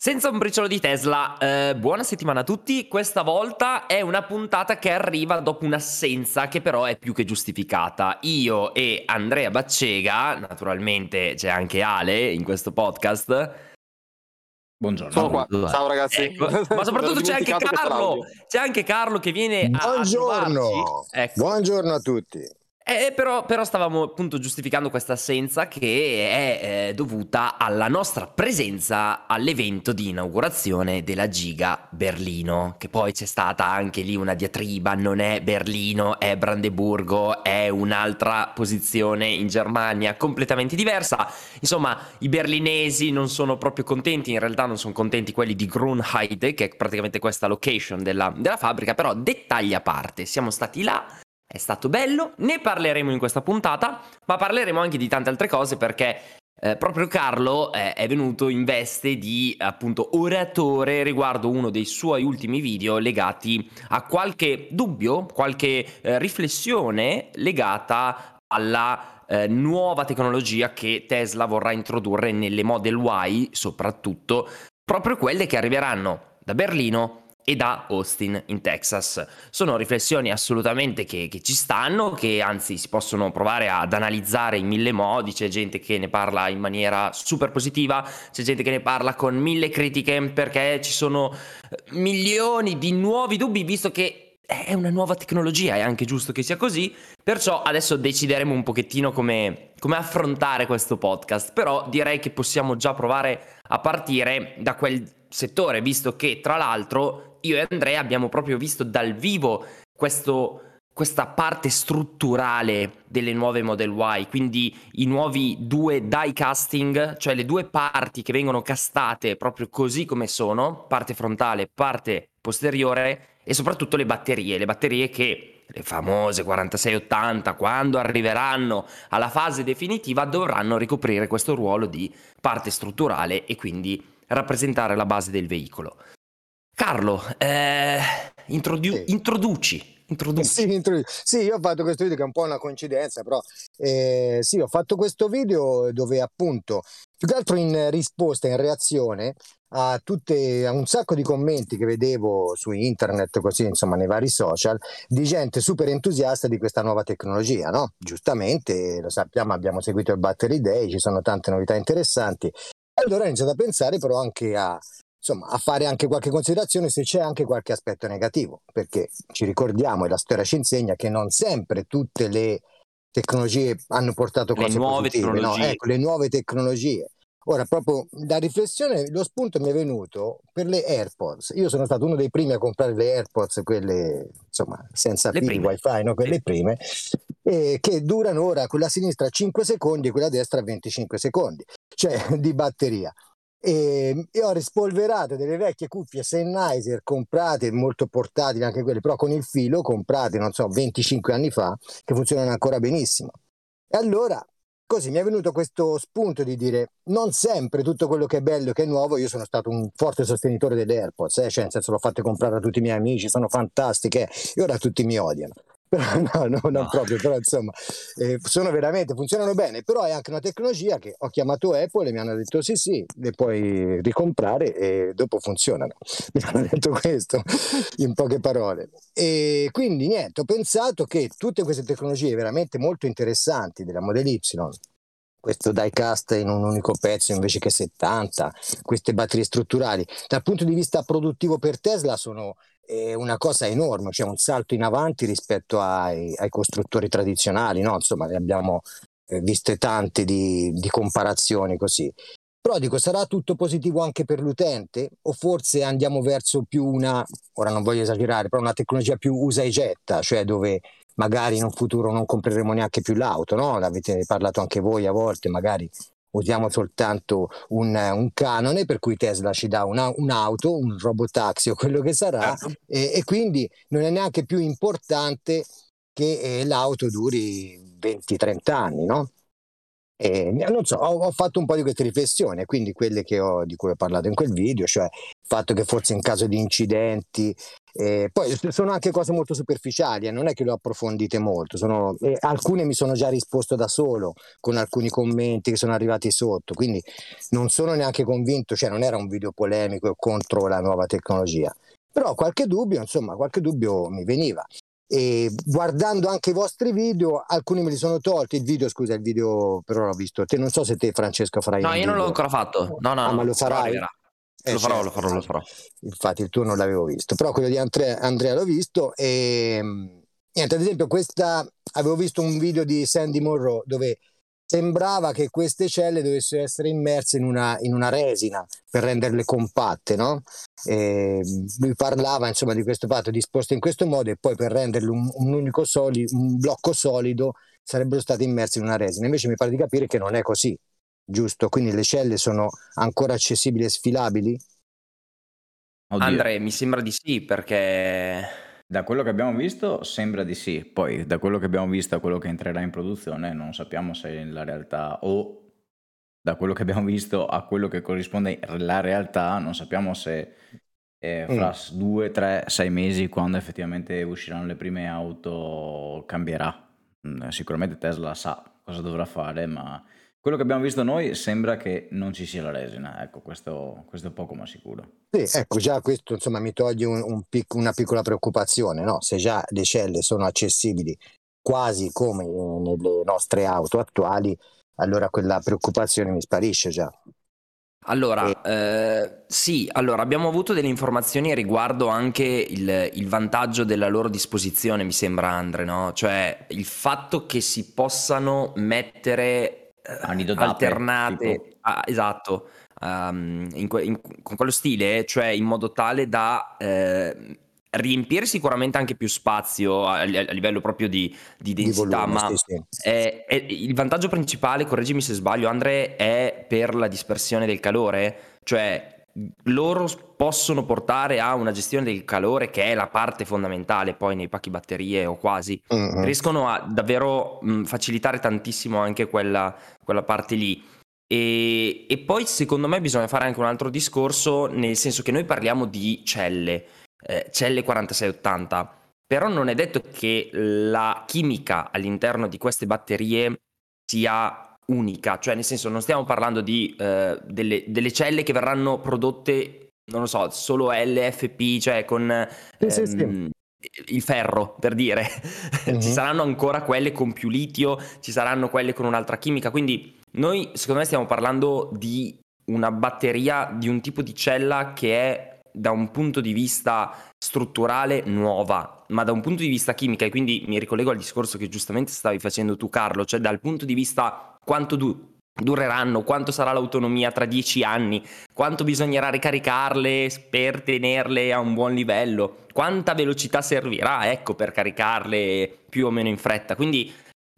Senza un briciolo di Tesla, eh, buona settimana a tutti. Questa volta è una puntata che arriva dopo un'assenza che però è più che giustificata. Io e Andrea Baccega, naturalmente c'è anche Ale in questo podcast. Buongiorno. Sono qua. Ciao ragazzi. Ecco. Ma soprattutto c'è anche Carlo. C'è anche Carlo che viene a Buongiorno. Ecco. Buongiorno a tutti. Eh, però, però, stavamo appunto giustificando questa assenza che è eh, dovuta alla nostra presenza all'evento di inaugurazione della Giga Berlino, che poi c'è stata anche lì una diatriba, non è Berlino, è Brandeburgo, è un'altra posizione in Germania completamente diversa. Insomma, i berlinesi non sono proprio contenti, in realtà non sono contenti quelli di Grunheide, che è praticamente questa location della, della fabbrica, però dettagli a parte, siamo stati là è stato bello, ne parleremo in questa puntata, ma parleremo anche di tante altre cose perché eh, proprio Carlo eh, è venuto in veste di appunto oratore riguardo uno dei suoi ultimi video legati a qualche dubbio, qualche eh, riflessione legata alla eh, nuova tecnologia che Tesla vorrà introdurre nelle Model Y, soprattutto proprio quelle che arriveranno da Berlino e da Austin in Texas. Sono riflessioni assolutamente che, che, ci stanno, che anzi si possono provare ad analizzare in mille modi, c'è gente che ne parla in maniera super positiva, c'è gente che ne parla con mille critiche perché ci sono eh, milioni di nuovi dubbi visto che è una nuova tecnologia, è anche giusto che sia così, perciò adesso decideremo un pochettino come, come affrontare questo podcast, però direi che possiamo già provare a partire da quel settore, visto che tra l'altro io e Andrea abbiamo proprio visto dal vivo questo, questa parte strutturale delle nuove Model Y, quindi i nuovi due die casting, cioè le due parti che vengono castate proprio così come sono, parte frontale, parte posteriore e soprattutto le batterie, le batterie che le famose 4680 quando arriveranno alla fase definitiva dovranno ricoprire questo ruolo di parte strutturale e quindi rappresentare la base del veicolo. Carlo, eh, introdu- sì. introduci. Introduci. Sì, sì, io ho fatto questo video che è un po' una coincidenza, però eh, sì, ho fatto questo video dove appunto, più che altro in risposta, in reazione a, tutte, a un sacco di commenti che vedevo su internet, così insomma nei vari social, di gente super entusiasta di questa nuova tecnologia, no? Giustamente, lo sappiamo, abbiamo seguito il Battery Day, ci sono tante novità interessanti. Allora ho iniziato a pensare però anche a insomma, a fare anche qualche considerazione se c'è anche qualche aspetto negativo, perché ci ricordiamo e la storia ci insegna che non sempre tutte le tecnologie hanno portato cose le nuove positive, tecnologie. No? Ecco, le nuove tecnologie. Ora, proprio da riflessione, lo spunto mi è venuto per le AirPods. Io sono stato uno dei primi a comprare le AirPods, quelle insomma senza fili wifi, no? quelle prime, e che durano ora quella sinistra 5 secondi e quella destra 25 secondi, cioè di batteria. E, ehm, e ho rispolverato delle vecchie cuffie Sennheiser comprate, molto portatili anche quelle, però con il filo comprate, non so, 25 anni fa, che funzionano ancora benissimo. E allora, così mi è venuto questo spunto di dire, non sempre tutto quello che è bello e che è nuovo, io sono stato un forte sostenitore delle AirPods, eh? cioè nel senso l'ho fatte comprare a tutti i miei amici, sono fantastiche, e ora tutti mi odiano. no, no, non no. proprio, però insomma, eh, sono veramente, funzionano bene, però è anche una tecnologia che ho chiamato Apple e mi hanno detto sì sì, le puoi ricomprare e dopo funzionano. Mi hanno detto questo in poche parole. E quindi niente, ho pensato che tutte queste tecnologie veramente molto interessanti della Model Y, questo diecast in un unico pezzo invece che 70, queste batterie strutturali, dal punto di vista produttivo per Tesla sono è una cosa enorme, cioè un salto in avanti rispetto ai, ai costruttori tradizionali, no? insomma ne abbiamo eh, viste tante di, di, comparazioni così. Però dico, sarà tutto positivo anche per l'utente o forse andiamo verso più una, ora non voglio esagerare, però una tecnologia più usa e getta, cioè dove magari in un futuro non compreremo neanche più l'auto, no? L'avete parlato anche voi a volte, magari usiamo soltanto un, un, canone per cui Tesla ci dà una, un'auto, un robotaxi o quello che sarà certo. e, e, quindi non è neanche più importante che eh, l'auto duri 20-30 anni, no? E, non so, ho, ho, fatto un po' di queste riflessioni, quindi quelle ho, di cui ho parlato in quel video, cioè il fatto che forse in caso di incidenti, eh, poi sono anche cose molto superficiali, eh, non è che le ho approfondite molto, sono, eh, alcune mi sono già risposto da solo con alcuni commenti che sono arrivati sotto, quindi non sono neanche convinto, cioè non era un video polemico contro la nuova tecnologia, però qualche dubbio, insomma, qualche dubbio mi veniva. E guardando anche i vostri video, alcuni me li sono tolti. Il video, scusa, il video però l'ho visto. Te non so se te, Francesco, farai. No, io non l'ho ancora fatto. No, no, ah, ma lo farai. Eh, lo, farò, certo. lo farò, lo farò. Infatti, il tuo non l'avevo visto, però quello di Andrea, Andrea l'ho visto. E niente, ad esempio, questa avevo visto un video di Sandy Monroe dove sembrava che queste celle dovessero essere immerse in una, in una resina per renderle compatte, no? E lui parlava insomma di questo fatto disposto in questo modo e poi per renderle un, un unico soli, un blocco solido sarebbero state immerse in una resina. Invece mi pare di capire che non è così, giusto? Quindi le celle sono ancora accessibili e sfilabili? Oddio. Andre, mi sembra di sì perché da quello che abbiamo visto sembra di sì, poi da quello che abbiamo visto a quello che entrerà in produzione non sappiamo se la realtà o da quello che abbiamo visto a quello che corrisponde alla realtà non sappiamo se eh, fra mm. due, tre, sei mesi quando effettivamente usciranno le prime auto cambierà. Mm, sicuramente Tesla sa cosa dovrà fare ma quello che abbiamo visto noi sembra che non ci sia la resina, ecco, questo, questo è poco ma sicuro. Sì, ecco, già questo insomma mi toglie un, un pic- una piccola preoccupazione, no? Se già le celle sono accessibili quasi come nelle nostre auto attuali, allora quella preoccupazione mi sparisce già. Allora, eh, sì, allora abbiamo avuto delle informazioni riguardo anche il, il, vantaggio della loro disposizione, mi sembra Andre, no? Cioè il fatto che si possano mettere alternate, a, esatto, um, in que- in, con quello stile, cioè in modo tale da eh, riempire sicuramente anche più spazio a, a livello proprio di, di densità, di volume, ma sì, sì. È, è, il vantaggio principale, correggimi se sbaglio, Andre, è per la dispersione del calore, cioè loro possono portare a una gestione del calore che è la parte fondamentale poi nei pacchi batterie o quasi. Uh-huh. riescono a davvero mh, facilitare tantissimo anche quella, quella parte lì. E, e, poi secondo me bisogna fare anche un altro discorso nel senso che noi parliamo di celle eh, celle 4680 però non è detto che la chimica all'interno di queste batterie sia unica, cioè nel senso non stiamo parlando di eh, delle, delle, celle che verranno prodotte, non lo so, solo LFP, cioè con sì, ehm, sì, sì. il ferro per dire, mm-hmm. ci saranno ancora quelle con più litio, ci saranno quelle con un'altra chimica, quindi noi secondo me stiamo parlando di una batteria di un tipo di cella che è da un punto di vista strutturale nuova, ma da un punto di vista chimica, e quindi mi ricollego al discorso che giustamente stavi facendo tu Carlo, cioè dal punto di vista quanto du- dureranno, quanto sarà l'autonomia tra dieci anni, quanto bisognerà ricaricarle per tenerle a un buon livello, quanta velocità servirà ecco, per caricarle più o meno in fretta. Quindi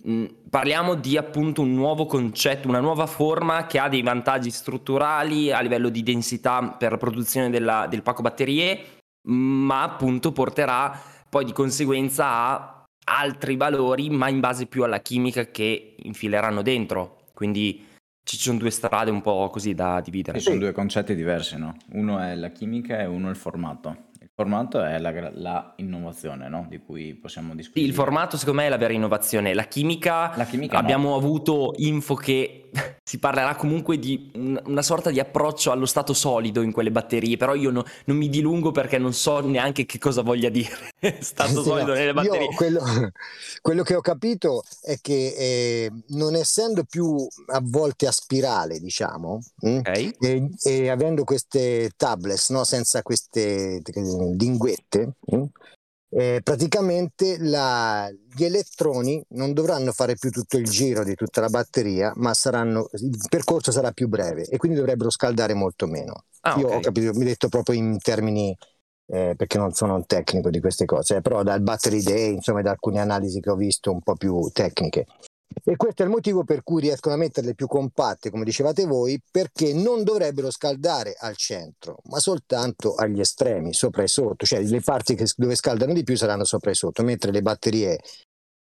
mh, parliamo di appunto un nuovo concetto, una nuova forma che ha dei vantaggi strutturali a livello di densità per la produzione della, del pacco batterie, ma appunto porterà poi di conseguenza a altri valori, ma in base più alla chimica che infileranno dentro. Quindi ci sono due strade un po' così da dividere. Ci sono due concetti diversi, no? Uno è la chimica e uno è il formato. Il formato è la, la innovazione, no? Di cui possiamo discutere. Sì, il formato secondo me è la vera innovazione. La chimica, la chimica abbiamo no. avuto info che si parlerà comunque di una sorta di approccio allo stato solido in quelle batterie, però io no, non mi dilungo perché non so neanche che cosa voglia dire stato sì, solido no, nelle batterie. Quello, quello, che ho capito è che eh, non essendo più a volte a spirale, diciamo, mm, okay. e, e, avendo queste tablets no, senza queste linguette, mm, eh, praticamente la, gli elettroni non dovranno fare più tutto il giro di tutta la batteria, ma saranno, il percorso sarà più breve e quindi dovrebbero scaldare molto meno. Ah, Io okay. ho capito, mi detto proprio in termini eh, perché non sono un tecnico di queste cose, eh, però dal battery day, insomma, da alcune analisi che ho visto un po' più tecniche. E questo è il motivo per cui riescono a metterle più compatte, come dicevate voi, perché non dovrebbero scaldare al centro, ma soltanto agli estremi, sopra e sotto, cioè le parti che, dove scaldano di più saranno sopra e sotto, mentre le batterie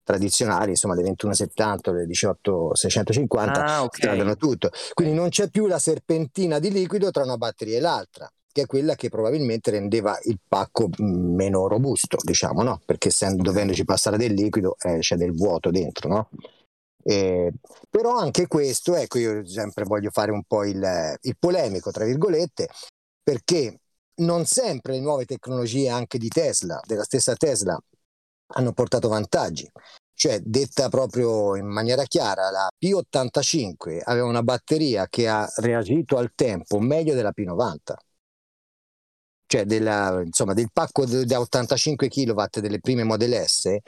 tradizionali, insomma le 2170, le 18650 Ah, straddano ok. tutto. Quindi non c'è più la serpentina di liquido tra una batteria e l'altra, che è quella che probabilmente rendeva il pacco meno robusto, diciamo, no? Perché essendo, dovendoci passare del liquido eh, c'è del vuoto dentro, no? Eh, però anche questo, ecco, io sempre voglio fare un po' il, il polemico, tra virgolette, perché non sempre le nuove tecnologie anche di Tesla, della stessa Tesla, hanno portato vantaggi. Cioè, detta proprio in maniera chiara, la P85 aveva una batteria che ha reagito al tempo meglio della P90. Cioè, della, insomma, del pacco da 85 kW delle prime Model S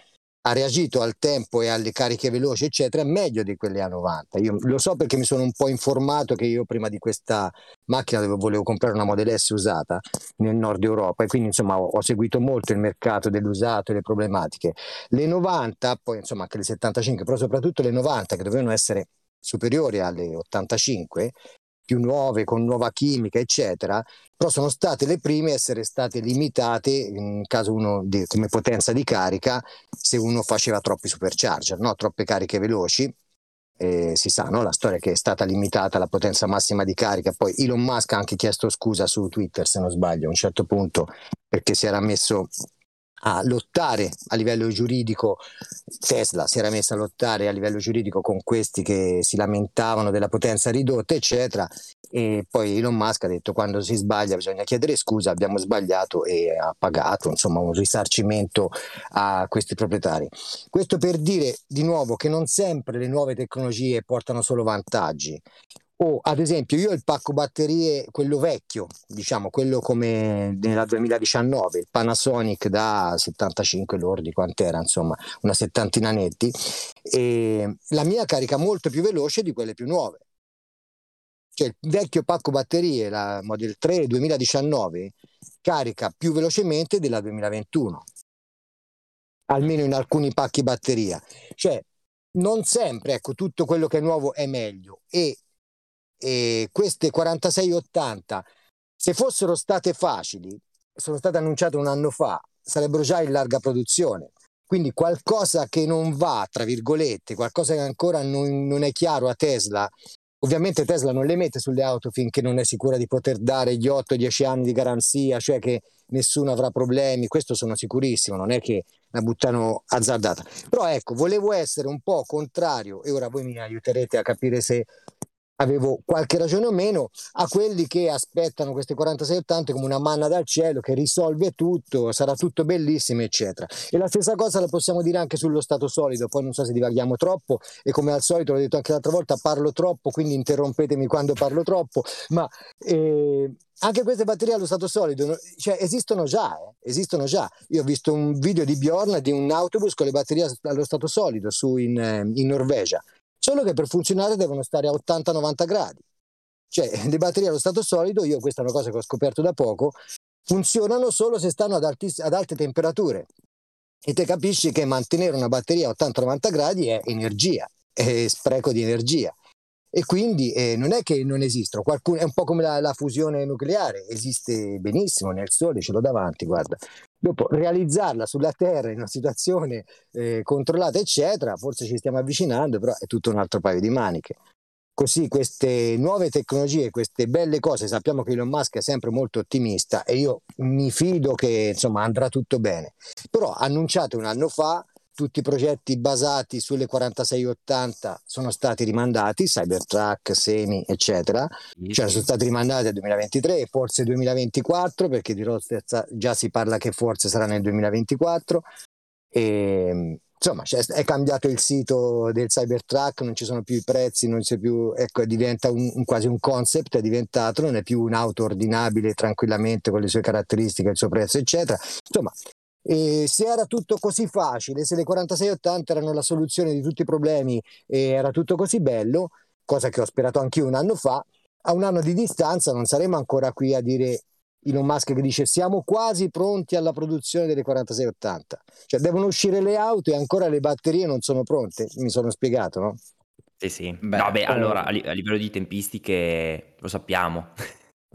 ha reagito al tempo e alle cariche veloci, eccetera, meglio di quelle A90. Io lo so perché mi sono un po' informato che io prima di questa macchina volevo comprare una Model S usata nel nord Europa e quindi insomma ho, ho seguito molto il mercato dell'usato e le problematiche. Le 90, poi insomma anche le 75, però soprattutto le 90 che dovevano essere superiori alle 85, più nuove, con nuova chimica, eccetera, però sono state le prime a essere state limitate in caso uno di, come potenza di carica se uno faceva troppi supercharger, no? troppe cariche veloci. Eh, si sa, no? la storia che è stata limitata alla potenza massima di carica. Poi Elon Musk ha anche chiesto scusa su Twitter, se non sbaglio, a un certo punto, perché si era messo a lottare a livello giuridico, Tesla si era messa a lottare a livello giuridico con questi che si lamentavano della potenza ridotta, eccetera. E poi Elon Musk ha detto quando si sbaglia bisogna chiedere scusa, abbiamo sbagliato e ha pagato insomma un risarcimento a questi proprietari. Questo per dire di nuovo che non sempre le nuove tecnologie portano solo vantaggi. O ad esempio io il pacco batterie, quello vecchio, diciamo quello come nella 2019, il Panasonic da 75 lordi, quant'era insomma, una settantina netti, e la mia carica molto più veloce di quelle più nuove. Cioè il vecchio pacco batterie, la Model 3 2019, carica più velocemente della 2021, almeno in alcuni pacchi batteria. Cioè non sempre, ecco, tutto quello che è nuovo è meglio e e queste 4680, se fossero state facili, sono state annunciate un anno fa, sarebbero già in larga produzione. Quindi qualcosa che non va, tra virgolette, qualcosa che ancora non, non è chiaro a Tesla, ovviamente Tesla non le mette sulle auto finché non è sicura di poter dare gli 8-10 anni di garanzia, cioè che nessuno avrà problemi, questo sono sicurissimo, non è che la buttano azzardata. Però ecco, volevo essere un po' contrario, e ora voi mi aiuterete a capire se avevo qualche ragione o meno, a quelli che aspettano queste 46-80 come una manna dal cielo che risolve tutto, sarà tutto bellissimo, eccetera. E la stessa cosa la possiamo dire anche sullo stato solido, poi non so se divaghiamo troppo e come al solito l'ho detto anche l'altra volta, parlo troppo, quindi interrompetemi quando parlo troppo, ma eh, anche queste batterie allo stato solido cioè, esistono già, eh? esistono già. Io ho visto un video di Bjorn di un autobus con le batterie allo stato solido su in, in Norvegia solo che per funzionare devono stare a 80-90 gradi. Cioè, le batterie allo stato solido, io questa è una cosa che ho scoperto da poco, funzionano solo se stanno ad, altis- ad alte temperature. E te capisci che mantenere una batteria a 80-90 gradi è energia, è spreco di energia. E quindi eh, non è che non esistono, Qualcuno, è un po' come la, la, fusione nucleare, esiste benissimo nel Sole, ce l'ho davanti, guarda. Dopo realizzarla sulla Terra in una situazione eh, controllata, eccetera, forse ci stiamo avvicinando, però è tutto un altro paio di maniche. Così queste nuove tecnologie, queste belle cose, sappiamo che Elon Musk è sempre molto ottimista e io mi fido che insomma andrà tutto bene. Però annunciate un anno fa tutti i progetti basati sulle 4680 sono stati rimandati, Cybertruck, Semi, eccetera, cioè sono stati rimandati al 2023, forse 2024, perché di roadster già si parla che forse sarà nel 2024. E, insomma, è cambiato il sito del Cybertruck, non ci sono più i prezzi, non c'è più, ecco, diventa un, un, quasi un concept, è diventato, non è più un'auto ordinabile tranquillamente con le sue caratteristiche, il suo prezzo, eccetera. Insomma, e se era tutto così facile, se le 4680 erano la soluzione di tutti i problemi e era tutto così bello, cosa che ho sperato anch'io un anno fa, a un anno di distanza non saremo ancora qui a dire Elon Musk che dice siamo quasi pronti alla produzione delle 4680. Cioè devono uscire le auto e ancora le batterie non sono pronte, mi sono spiegato, no? Sì, sì. Beh, no, beh, allora a livello di tempistiche lo sappiamo.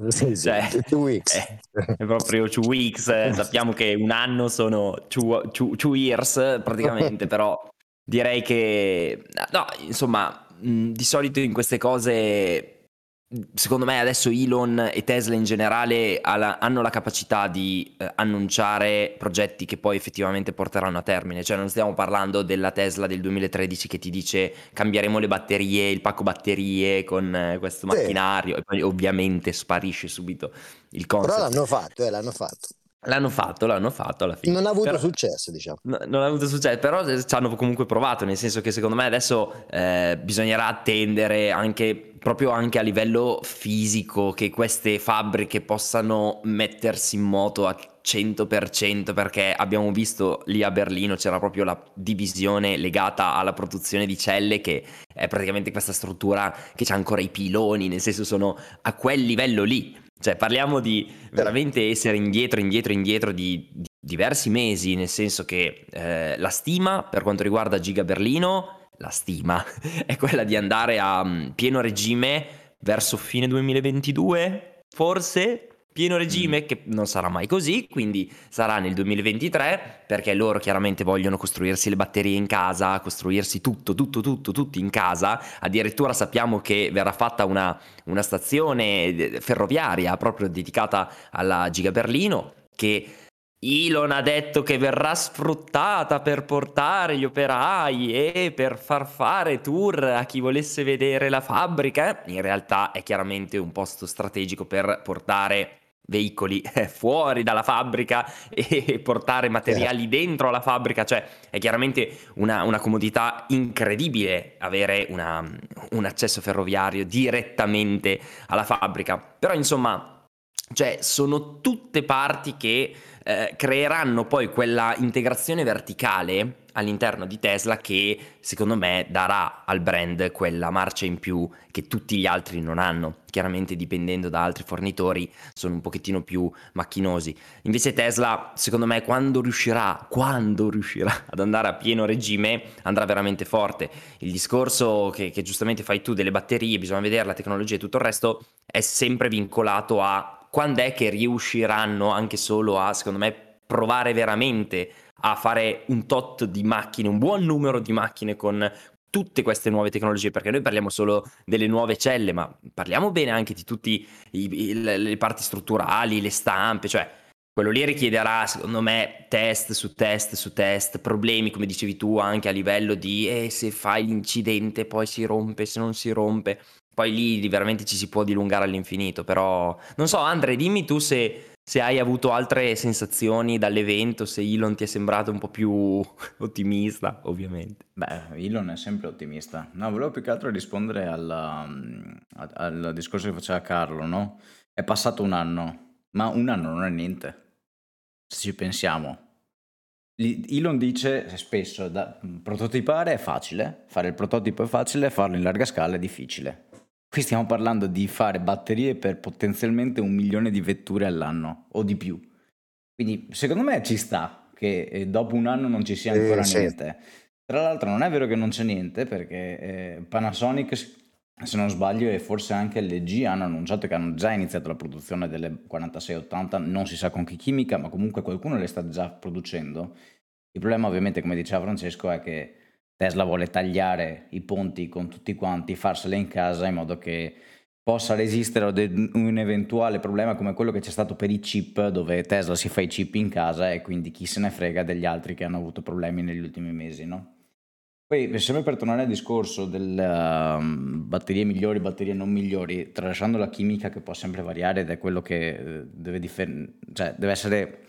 Sì, sì, cioè, two weeks. È, è proprio two weeks, sappiamo che un anno sono two, two, two years praticamente, però direi che, no, insomma, di solito in queste cose secondo me adesso Elon e Tesla in generale hanno la capacità di eh, annunciare progetti che poi effettivamente porteranno a termine, cioè non stiamo parlando della Tesla del 2013 che ti dice cambieremo le batterie, il pacco batterie con eh, questo sì. macchinario e poi ovviamente sparisce subito il concept. Però l'hanno fatto, eh, l'hanno fatto. L'hanno fatto, l'hanno fatto alla fine. Non ha avuto però, successo, diciamo. No, non ha avuto successo, però ci hanno comunque provato, nel senso che secondo me adesso eh, bisognerà attendere anche, proprio anche a livello fisico, che queste fabbriche possano mettersi in moto a 100% perché abbiamo visto lì a Berlino c'era proprio la divisione legata alla produzione di celle che è praticamente questa struttura che c'ha ancora i piloni, nel senso sono a quel livello lì cioè, parliamo di veramente essere indietro, indietro, indietro di, di diversi mesi, nel senso che eh, la stima per quanto riguarda Giga Berlino, la stima è quella di andare a um, pieno regime verso fine 2022, forse, pieno regime, mm. che non sarà mai così, quindi sarà nel 2023, perché loro chiaramente vogliono costruirsi le batterie in casa, costruirsi tutto, tutto, tutto, tutto in casa. Addirittura sappiamo che verrà fatta una, una stazione ferroviaria proprio dedicata alla Giga Berlino, che Elon ha detto che verrà sfruttata per portare gli operai e per far fare tour a chi volesse vedere la fabbrica. In realtà è chiaramente un posto strategico per portare veicoli eh, fuori dalla fabbrica e portare materiali yeah. dentro la fabbrica, cioè è chiaramente una, una comodità incredibile avere una, un accesso ferroviario direttamente alla fabbrica, però insomma, cioè sono tutte parti che eh, creeranno poi quella integrazione verticale all'interno di Tesla che secondo me darà al brand quella marcia in più che tutti gli altri non hanno. Chiaramente dipendendo da altri fornitori sono un pochettino più macchinosi. Invece Tesla, secondo me, quando riuscirà, quando riuscirà ad andare a pieno regime, andrà veramente forte. Il discorso che, che giustamente fai tu delle batterie, bisogna vedere la tecnologia e tutto il resto, è sempre vincolato a quando è che riusciranno anche solo a, secondo me, provare veramente a fare un tot di macchine, un buon numero di macchine con tutte queste nuove tecnologie, perché noi parliamo solo delle nuove celle, ma parliamo bene anche di tutte le parti strutturali, le stampe, cioè quello lì richiederà, secondo me, test su test su test, problemi, come dicevi tu, anche a livello di eh, se fai l'incidente poi si rompe, se non si rompe. Poi lì veramente ci si può dilungare all'infinito, però non so, Andre, dimmi tu se se hai avuto altre sensazioni dall'evento, se Elon ti è sembrato un po' più ottimista, ovviamente. Beh, Elon è sempre ottimista. No, volevo più che altro rispondere alla, al, al discorso che faceva Carlo, no? È passato un anno, ma un anno non è niente, se ci pensiamo. Elon dice spesso, da, prototipare è facile, fare il prototipo è facile, farlo in larga scala è difficile. Qui stiamo parlando di fare batterie per potenzialmente un milione di vetture all'anno o di più. Quindi secondo me ci sta che eh, dopo un anno non ci sia ancora eh, niente. Tra l'altro non è vero che non c'è niente perché eh, Panasonic, se non sbaglio, e forse anche LG hanno annunciato che hanno già iniziato la produzione delle 4680, non si sa con che chimica, ma comunque qualcuno le sta già producendo. Il problema ovviamente, come diceva Francesco, è che Tesla vuole tagliare i ponti con tutti quanti, farsele in casa in modo che possa resistere a un eventuale problema come quello che c'è stato per i chip, dove Tesla si fa i chip in casa e quindi chi se ne frega degli altri che hanno avuto problemi negli ultimi mesi, no? Poi, sempre per tornare al discorso delle uh, batterie migliori, batterie non migliori, tralasciando la chimica che può sempre variare ed è quello che eh, deve, differ- cioè, deve essere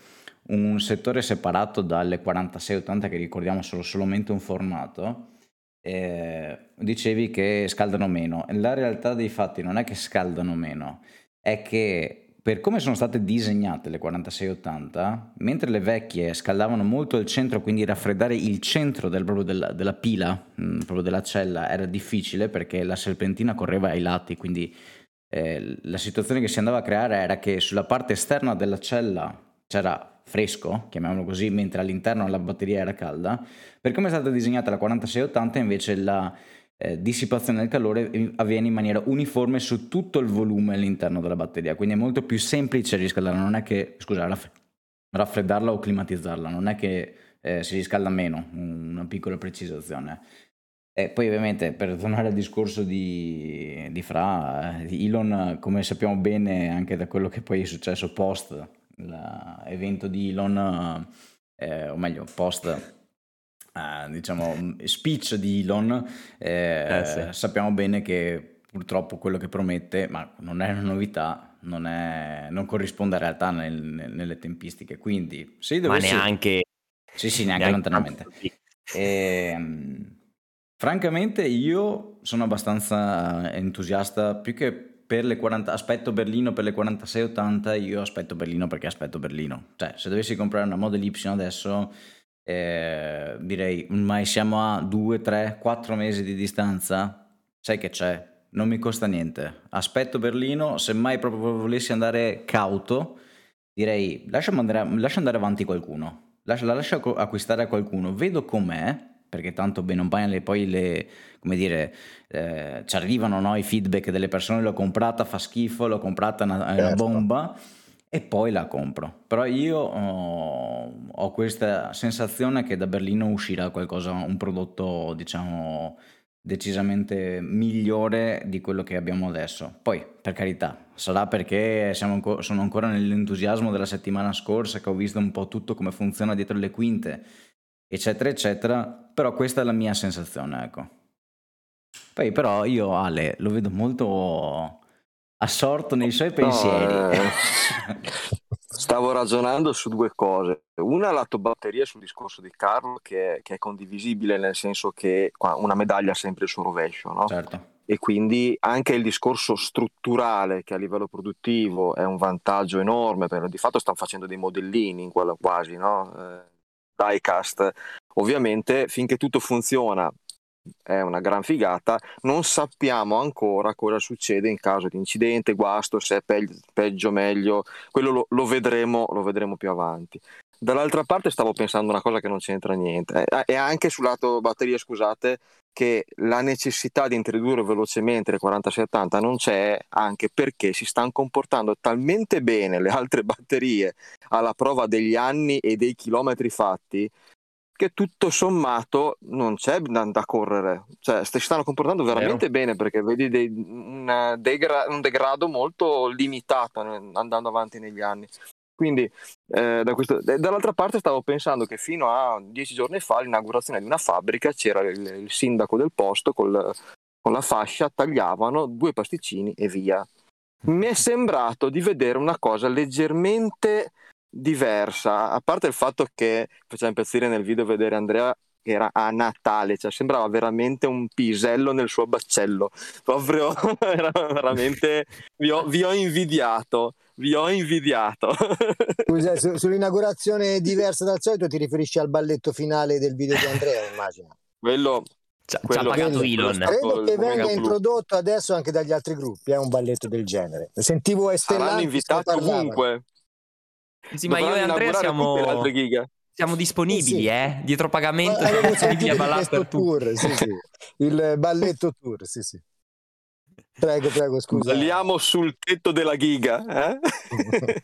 un settore separato dalle 4680 che ricordiamo sono solamente un formato, eh, dicevi che scaldano meno. La realtà dei fatti non è che scaldano meno, è che per come sono state disegnate le 4680, mentre le vecchie scaldavano molto il centro, quindi raffreddare il centro del, proprio della, della pila, mh, mm, proprio della cella, era difficile perché la serpentina correva ai lati, quindi eh, la situazione che si andava a creare era che sulla parte esterna della cella c'era fresco, chiamiamolo così, mentre all'interno la batteria era calda. Per come è stata disegnata la 4680 invece la eh, dissipazione del calore avviene in maniera uniforme su tutto il volume all'interno della batteria, quindi è molto più semplice riscaldarla, non è che, scusa, raff- raffreddarla o climatizzarla, non è che eh, si riscalda meno, una piccola precisazione. E poi ovviamente per tornare al discorso di, di Fra, di Elon, come sappiamo bene anche da quello che poi è successo post l'evento di Elon, eh, o meglio post Uh, diciamo, speech di Elon, eh, eh, sì. sappiamo bene che purtroppo quello che promette, ma non è una novità, non, è, non corrisponde a realtà nel, nelle tempistiche. Quindi, se dovessi... Ma neanche... Sì, sì, neanche, neanche lontanamente. E, ehm, francamente io sono abbastanza entusiasta, più che per le 40... Aspetto Berlino per le 46-80, io aspetto Berlino perché aspetto Berlino. Cioè, se dovessi comprare una Model Y adesso... Eh, direi, ma siamo a 2, 3, 4 mesi di distanza? Sai che c'è? non mi costa niente. Aspetto Berlino, se mai proprio volessi andare cauto, direi lascia andare, lascia andare avanti qualcuno, lascia, la lascia acquistare a qualcuno, vedo com'è, perché tanto bene non paia poi le, come dire, eh, ci arrivano no, i feedback delle persone, l'ho comprata, fa schifo, l'ho comprata, una, certo. una bomba e poi la compro. Però io ho, ho questa sensazione che da Berlino uscirà qualcosa, un prodotto diciamo decisamente migliore di quello che abbiamo adesso. Poi, per carità, sarà perché sono ancora nell'entusiasmo della settimana scorsa che ho visto un po' tutto come funziona dietro le quinte, eccetera, eccetera, però questa è la mia sensazione, ecco. Poi però io Ale lo vedo molto assorto nei suoi pensieri. No, eh... Stavo ragionando su due cose. Una, lato batteria sul discorso di Carlo, che è, che è condivisibile nel senso che una medaglia ha sempre il suo rovescio, no? Certo. E quindi anche il discorso strutturale, che a livello produttivo è un vantaggio enorme, perché di fatto stanno facendo dei modellini in quello quasi, no? Eh, diecast. Ovviamente, finché tutto funziona è una gran figata, non sappiamo ancora cosa succede in caso di incidente, guasto, se è peggio, peggio meglio, quello lo, lo, vedremo, lo vedremo più avanti. Dall'altra parte stavo pensando una cosa che non c'entra niente, eh, e anche sul lato batteria, scusate, che la necessità di introdurre velocemente le 4680 non c'è anche perché si stanno comportando talmente bene le altre batterie alla prova degli anni e dei chilometri fatti che tutto sommato non c'è da, da correre, cioè si stanno comportando veramente Vero. bene perché vedi dei, un, degra- un, degrado molto limitato andando avanti negli anni. Quindi eh, da questo, dall'altra parte stavo pensando che fino a dieci giorni fa l'inaugurazione di una fabbrica c'era il, il sindaco del posto col, con la fascia, tagliavano due pasticcini e via. Mi è sembrato di vedere una cosa leggermente diversa, a parte il fatto che faceva impazzire nel video vedere Andrea che era a Natale, cioè sembrava veramente un pisello nel suo baccello, proprio era veramente vi ho, vi ho invidiato, vi ho invidiato. Scusa, su, sull'inaugurazione diversa dal solito ti riferisci al balletto finale del video di Andrea, immagino. Quello ci ha pagato Elon. Credo che venga introdotto adesso anche dagli altri gruppi, è eh, un balletto del genere. Sentivo Estelanti Saranno invitati ovunque. Sì, ma io e Andrea siamo, siamo disponibili, sì, eh? Dietro pagamento siamo disponibili a ballare per tour, sì, sì. Il balletto tour, sì, sì. Prego, prego, scusa. Balliamo sul tetto della giga, eh?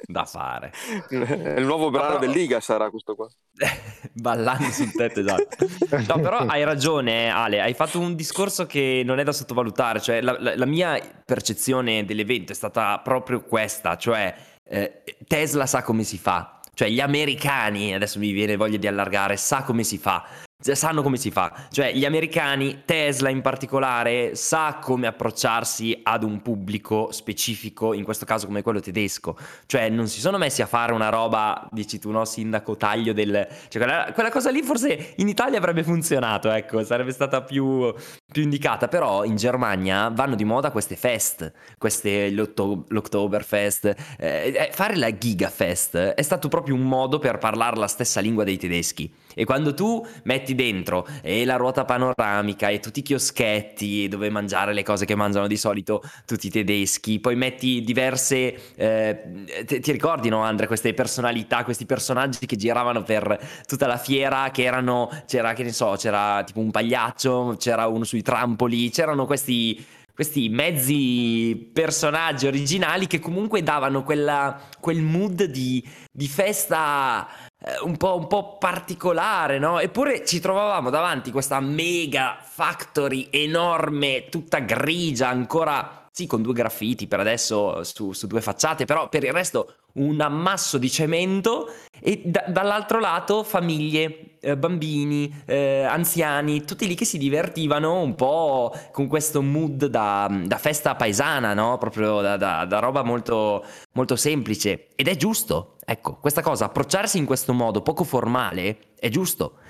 da fare. Il nuovo brano però... del Liga sarà questo qua. Ballando sul tetto, esatto. No, però hai ragione, Ale, hai fatto un discorso che non è da sottovalutare, cioè la, la, la mia percezione dell'evento è stata proprio questa, cioè eh, Tesla sa come si fa, cioè gli americani, adesso mi viene voglia di allargare, sa come si fa sanno come si fa. Cioè, gli americani, Tesla in particolare, sa come approcciarsi ad un pubblico specifico, in questo caso come quello tedesco. Cioè, non si sono messi a fare una roba, dici tu, no, sindaco, taglio del... Cioè, quella, quella cosa lì forse in Italia avrebbe funzionato, ecco, sarebbe stata più, più indicata. Però in Germania vanno di moda queste fest, queste l'Oktoberfest. Eh, eh, fare la Gigafest è stato proprio un modo per parlare la stessa lingua dei tedeschi. E quando tu metti dentro e la ruota panoramica e tutti i chioschetti dove mangiare le cose che mangiano di solito tutti i tedeschi, poi metti diverse, eh, ti, ti ricordi no Andre, queste personalità, questi personaggi che giravano per tutta la fiera, che erano, c'era che ne so, c'era tipo un pagliaccio, c'era uno sui trampoli, c'erano questi questi mezzi personaggi originali che comunque davano quella, quel mood di, di festa eh, un po', un po', particolare, no? Eppure ci trovavamo davanti questa mega factory enorme, tutta grigia, ancora sì, con due graffiti per adesso su, su, due facciate, però per il resto un ammasso di cemento e da, dall'altro lato famiglie, eh, bambini, eh, anziani, tutti lì che si divertivano un po' con questo mood da, da festa paesana, no? Proprio da, da, roba molto, molto semplice. Ed è giusto, ecco, questa cosa, approcciarsi in questo modo poco formale è giusto.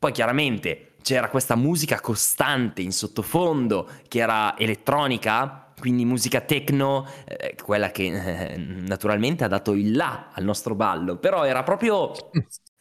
Poi chiaramente c'era questa musica costante in sottofondo che era elettronica quindi musica techno, eh, quella che eh, naturalmente ha dato il là al nostro ballo, però era proprio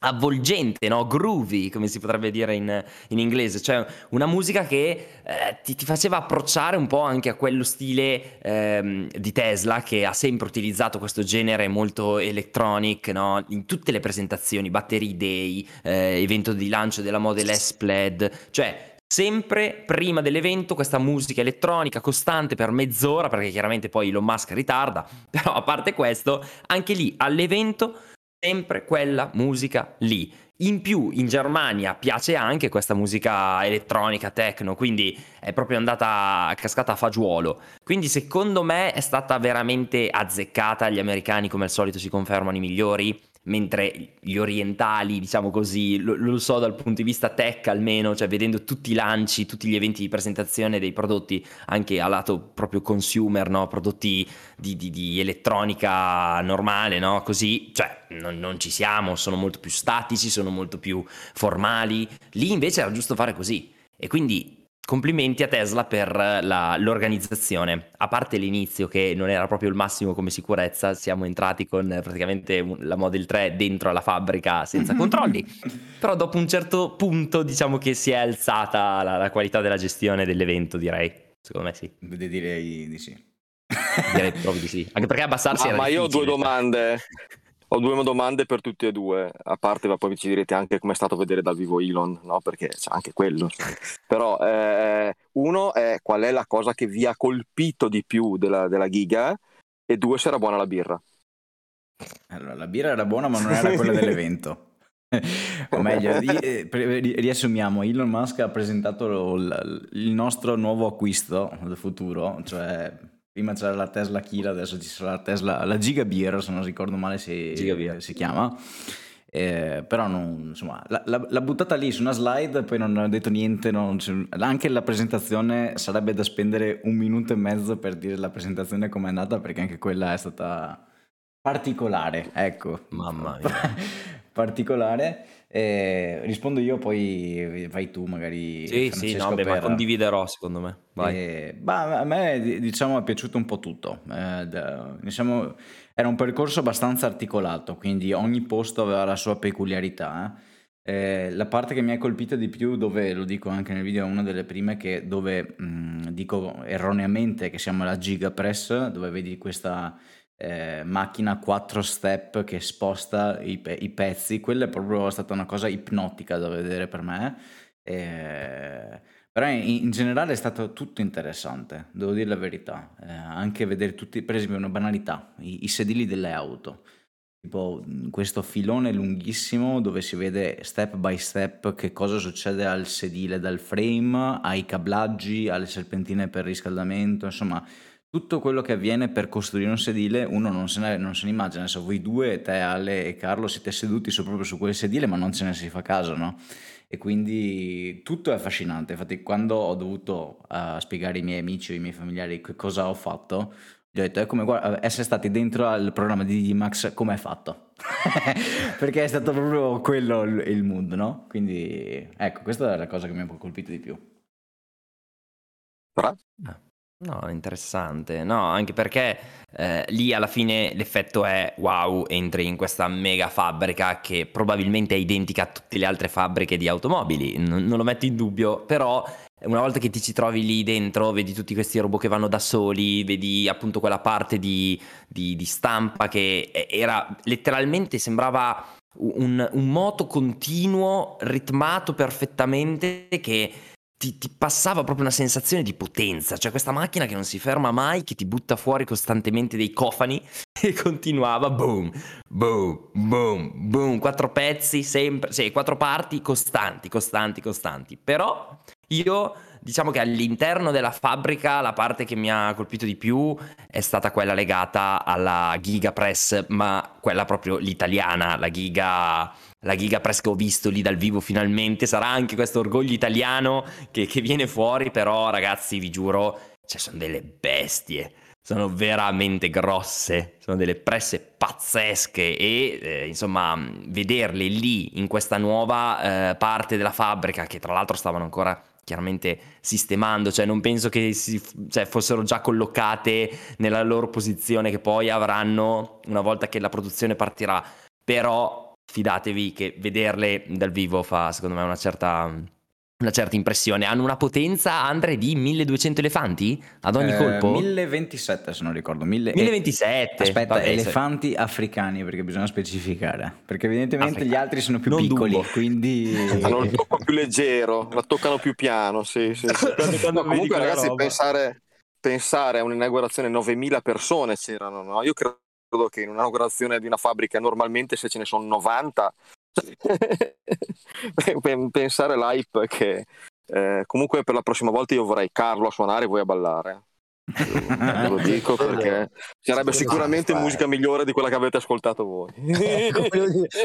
avvolgente, no? groovy, come si potrebbe dire in, in inglese, cioè una musica che eh, ti, ti, faceva approcciare un po' anche a quello stile ehm, di Tesla che ha sempre utilizzato questo genere molto electronic no? in tutte le presentazioni, Battery Day, eh, evento di lancio della Model S Plaid, cioè sempre prima dell'evento questa musica elettronica costante per mezz'ora, perché chiaramente poi Elon Musk ritarda, però a parte questo, anche lì all'evento sempre quella musica lì. In più in Germania piace anche questa musica elettronica, techno, quindi è proprio andata cascata a fagiolo. Quindi secondo me è stata veramente azzeccata, gli americani come al solito si confermano i migliori mentre gli orientali, diciamo così, lo, lo, so dal punto di vista tech almeno, cioè vedendo tutti i lanci, tutti gli eventi di presentazione dei prodotti anche a lato proprio consumer, no? prodotti di, di, di, elettronica normale, no? così, cioè non, non ci siamo, sono molto più statici, sono molto più formali, lì invece era giusto fare così e quindi Complimenti a Tesla per la, l'organizzazione. A parte l'inizio che non era proprio il massimo come sicurezza, siamo entrati con praticamente la Model 3 dentro alla fabbrica senza controlli. Però dopo un certo punto diciamo che si è alzata la, la qualità della gestione dell'evento, direi. Secondo me sì. Direi di sì. Direi proprio di sì. Anche perché abbassarsi ah, era Ma io ho due domande. Ho due domande per tutti e due, a parte ma poi ci direte anche come è stato vedere dal vivo Elon, no? perché c'è anche quello. Però eh, uno è qual è la cosa che vi ha colpito di più della, della giga e due se era buona la birra. Allora, la birra era buona ma non era quella dell'evento. o meglio, eh, riassumiamo, Elon Musk ha presentato il nostro nuovo acquisto del futuro, cioè Prima c'era la Tesla Kila, adesso ci sarà la Tesla, la Giga Beer, se non ricordo male si, si chiama. Eh, però non, insomma, l'ha, buttata lì su una slide, poi non ha detto niente. Non, anche la presentazione sarebbe da spendere un minuto e mezzo per dire la presentazione com'è andata, perché anche quella è stata particolare. Ecco, mamma mia, particolare. Eh, rispondo io, poi vai tu, magari. Sì, sì, no, beh, per... condividerò secondo me. Vai. Eh, bah, a me, diciamo, è piaciuto un po' tutto. Eh, diciamo, era un percorso abbastanza articolato, quindi ogni posto aveva la sua peculiarità. Eh, la parte che mi ha colpito di più, dove lo dico anche nel video, è una delle prime che, dove mh, dico erroneamente che siamo alla Gigapress, dove vedi questa eh, macchina 4 step che sposta i, pe- i, pezzi, quella è proprio stata una cosa ipnotica da vedere per me. Eh, però in, in, generale è stato tutto interessante, devo dire la verità. Eh, anche vedere tutti, per esempio, una banalità, i, i sedili delle auto. Tipo questo filone lunghissimo dove si vede step by step che cosa succede al sedile, dal frame ai cablaggi, alle serpentine per riscaldamento, insomma tutto quello che avviene per costruire un sedile uno non se ne, non se ne immagina, adesso voi due, te Ale e Carlo siete seduti su, proprio su quel sedile ma non ce ne si fa caso, no? E quindi tutto è affascinante, infatti quando ho dovuto uh, spiegare ai miei amici o ai miei familiari che cosa ho fatto, gli ho detto è come guarda, essere stati dentro al programma di Dimax come è fatto perché è stato proprio quello il, il mood no? quindi ecco questa è la cosa che mi ha colpito di più Però? No, interessante. No, anche perché eh, lì alla fine l'effetto è wow, entri in questa mega fabbrica che probabilmente è identica a tutte le altre fabbriche di automobili, non, non lo metto in dubbio, però una volta che ti ci trovi lì dentro, vedi tutti questi robot che vanno da soli, vedi appunto quella parte di, di, di stampa che era letteralmente sembrava un, un moto continuo, ritmato perfettamente che ti, ti, passava proprio una sensazione di potenza, cioè questa macchina che non si ferma mai, che ti butta fuori costantemente dei cofani e continuava boom, boom, boom, boom, quattro pezzi sempre, sì, quattro parti costanti, costanti, costanti. Però io diciamo che all'interno della fabbrica la parte che mi ha colpito di più è stata quella legata alla Giga Press, ma quella proprio l'italiana, la Giga la Gigapress che ho visto lì dal vivo finalmente, sarà anche questo orgoglio italiano che, che viene fuori, però ragazzi vi giuro, cioè sono delle bestie, sono veramente grosse, sono delle presse pazzesche. E eh, insomma vederle lì in questa nuova eh, parte della fabbrica che tra l'altro stavano ancora chiaramente sistemando, cioè non penso che si, cioè, fossero già collocate nella loro posizione che poi avranno una volta che la produzione partirà, però fidatevi che vederle dal vivo fa secondo me una certa, una certa impressione. Hanno una potenza, Andre, di 1200 elefanti ad ogni eh, colpo? 1027 se non ricordo. 1000... 1027. Aspetta, Vabbè, elefanti se... africani perché bisogna specificare. Perché evidentemente africani. gli altri sono più non piccoli, dubo. quindi... Hanno il tocco più leggero, la toccano più piano, sì, sì. sì. no, comunque ragazzi, pensare, pensare a un'inaugurazione 9000 persone c'erano, no? Io credo che in un'inaugurazione di una fabbrica normalmente se ce ne sono 90 pensare l'hype che eh, comunque per la prossima volta io vorrei Carlo a suonare e voi a ballare lo dico perché sarebbe sicuramente musica migliore di quella che avete ascoltato voi. Ecco,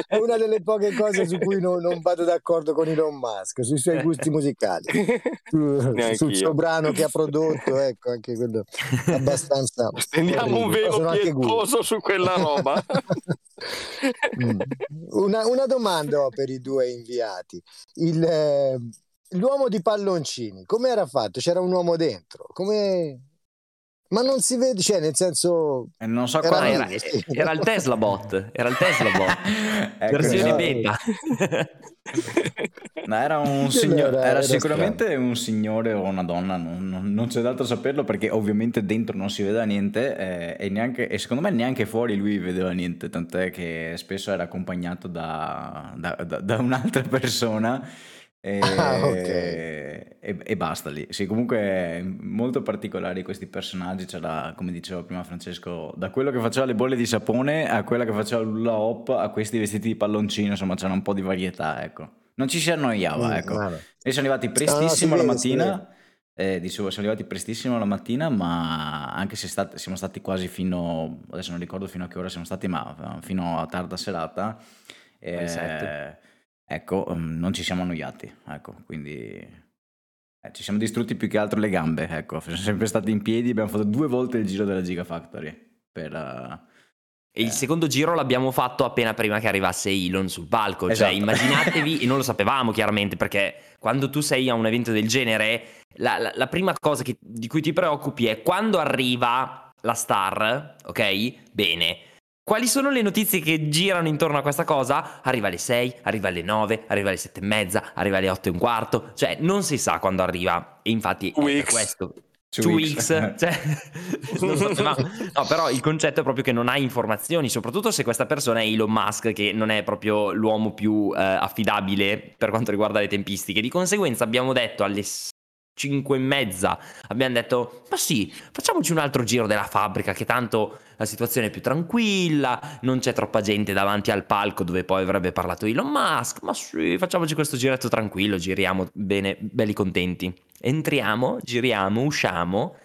è una delle poche cose su cui non, non vado d'accordo con Elon Musk, sui suoi gusti musicali. sul suo brano che ha prodotto, ecco, anche quello abbastanza. Stendiamo un velo pietoso su quella roba. Mm. una, una, domanda ho per i due inviati. Il, eh, l'uomo di palloncini, come era fatto? C'era un uomo dentro? Come ma non si vede, cioè nel senso... Eh, non so era, era, era, il Tesla bot, era il Tesla bot, ecco, versione no. beta. no, era un signore, era, era sicuramente strano. un signore o una donna, non, non, non, c'è dato saperlo perché ovviamente dentro non si vedeva niente eh, e, neanche, e secondo me neanche fuori lui vedeva niente, tant'è che spesso era accompagnato da, da, da, da un'altra persona e, ah, okay. e, e, basta lì. Sì, comunque molto particolari questi personaggi. C'era, come diceva prima Francesco, da quello che faceva le bolle di sapone a quella che faceva l'ula hop a questi vestiti di palloncino. Insomma, c'era un po' di varietà, ecco. Non ci si annoiava, mm, ecco. E sono arrivati prestissimo no, no, la mattina. Eh, dicevo, siamo arrivati prestissimo la mattina, ma anche se stat- siamo stati quasi fino, adesso non ricordo fino a che ora siamo stati, ma fino a tarda serata. Eh, ecco, um, non ci siamo annoiati, ecco, quindi eh, ci siamo distrutti più che altro le gambe, ecco, siamo sempre stati in piedi, abbiamo fatto due volte il giro della Gigafactory per... Uh, e il secondo giro l'abbiamo fatto appena prima che arrivasse Elon sul palco. Cioè, esatto. Cioè, immaginatevi, e non lo sapevamo chiaramente, perché quando tu sei a un evento del genere, la, la, la prima cosa che, di cui ti preoccupi è quando arriva la star, ok? Bene quali sono le notizie che girano intorno a questa cosa? Arriva alle 6, arriva alle 9, arriva alle 7 e mezza, arriva alle 8 e un quarto, cioè non si sa quando arriva e infatti è questo. 2x, cioè, so, ma, no, però il concetto è proprio che non hai informazioni, soprattutto se questa persona è Elon Musk, che non è proprio l'uomo più eh, affidabile per quanto riguarda le tempistiche. Di conseguenza abbiamo detto alle 5 e mezza. Abbiamo detto ma sì facciamoci un altro giro della fabbrica che tanto la situazione è più tranquilla non c'è troppa gente davanti al palco dove poi avrebbe parlato Elon Musk ma sì facciamoci questo giretto tranquillo giriamo bene belli contenti. Entriamo giriamo usciamo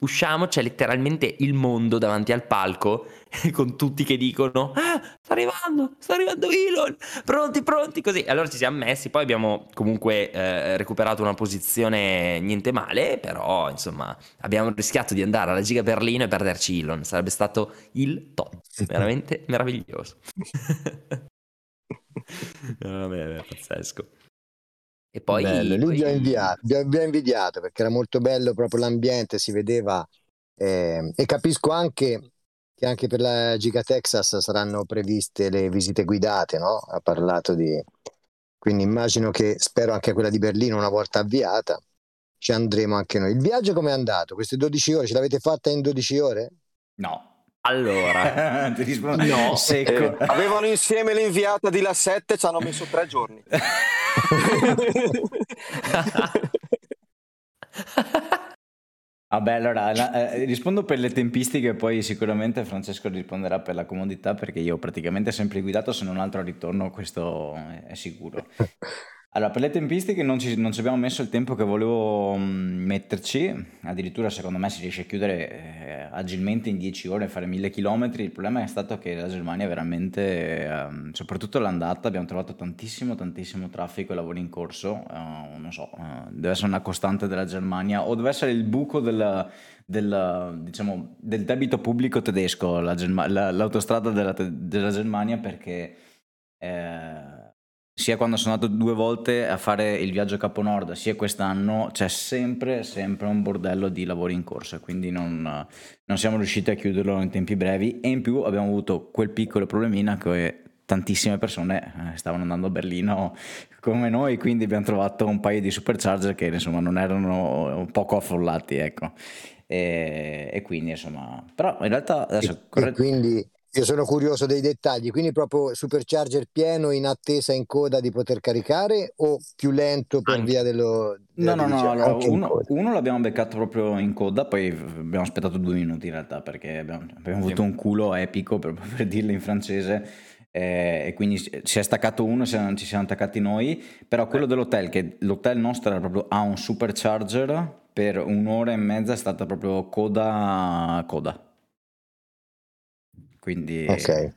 usciamo c'è letteralmente il mondo davanti al palco con tutti che dicono ah, sta arrivando, sta arrivando Elon, pronti, pronti, così. Allora ci siamo messi, poi abbiamo comunque eh, recuperato una posizione niente male, però insomma abbiamo rischiato di andare alla Giga Berlino e perderci Elon, sarebbe stato il top, veramente meraviglioso. Vabbè, è pazzesco. E poi... Bello, lui poi... vi ha inviato, vi ha invidiato perché era molto bello proprio l'ambiente, si vedeva eh, e capisco anche che anche per la Giga Texas saranno previste le visite guidate, no? Ha parlato di... Quindi immagino che, spero anche quella di Berlino una volta avviata, ci andremo anche noi. Il viaggio com'è andato? Queste 12 ore, ce l'avete fatta in 12 ore? No. Allora, ti rispondo no, secco. Eh, avevano insieme l'inviata di La 7, ci hanno messo tre giorni. Vabbè, allora la- eh, rispondo per le tempistiche, poi sicuramente Francesco risponderà per la comodità, perché io ho praticamente sempre guidato, se non altro al ritorno, questo è, è sicuro. Allora, per le tempistiche non ci, non ci abbiamo messo il tempo che volevo mm, metterci, addirittura secondo me si riesce a chiudere eh, agilmente in 10 ore fare 1000 km. Il problema è stato che la Germania veramente, ehm, soprattutto l'andata, abbiamo trovato tantissimo, tantissimo traffico e lavori in corso. eh, non so, eh, deve essere una costante della Germania o deve essere il buco del, del, diciamo, del debito pubblico tedesco, la Germa- la- l'autostrada della, della Germania, perché... sia quando sono andato due volte a fare il viaggio Capo Nord, sia quest'anno, c'è sempre, sempre un bordello di lavori in corso, quindi non, non siamo riusciti a chiuderlo in tempi brevi e in più abbiamo avuto quel piccolo problemino che tantissime persone eh, stavano andando a Berlino come noi, quindi abbiamo trovato un paio di supercharger che insomma non erano poco affollati, ecco. E, e quindi insomma, però in realtà adesso... E, corre- e quindi io sono curioso dei dettagli, quindi proprio supercharger pieno in attesa in coda di poter caricare o più lento per Anche. via dello... No, no, no, allora, uno, uno l'abbiamo beccato proprio in coda, poi abbiamo aspettato due minuti in realtà perché abbiamo, abbiamo avuto un culo epico per, per dirlo in francese eh, e quindi si è staccato uno e siamo- ci siamo attaccati noi, però quello dell'hotel, che l'hotel nostro era proprio a un supercharger, per un'ora e mezza è stata proprio coda coda. Quindi... Ok.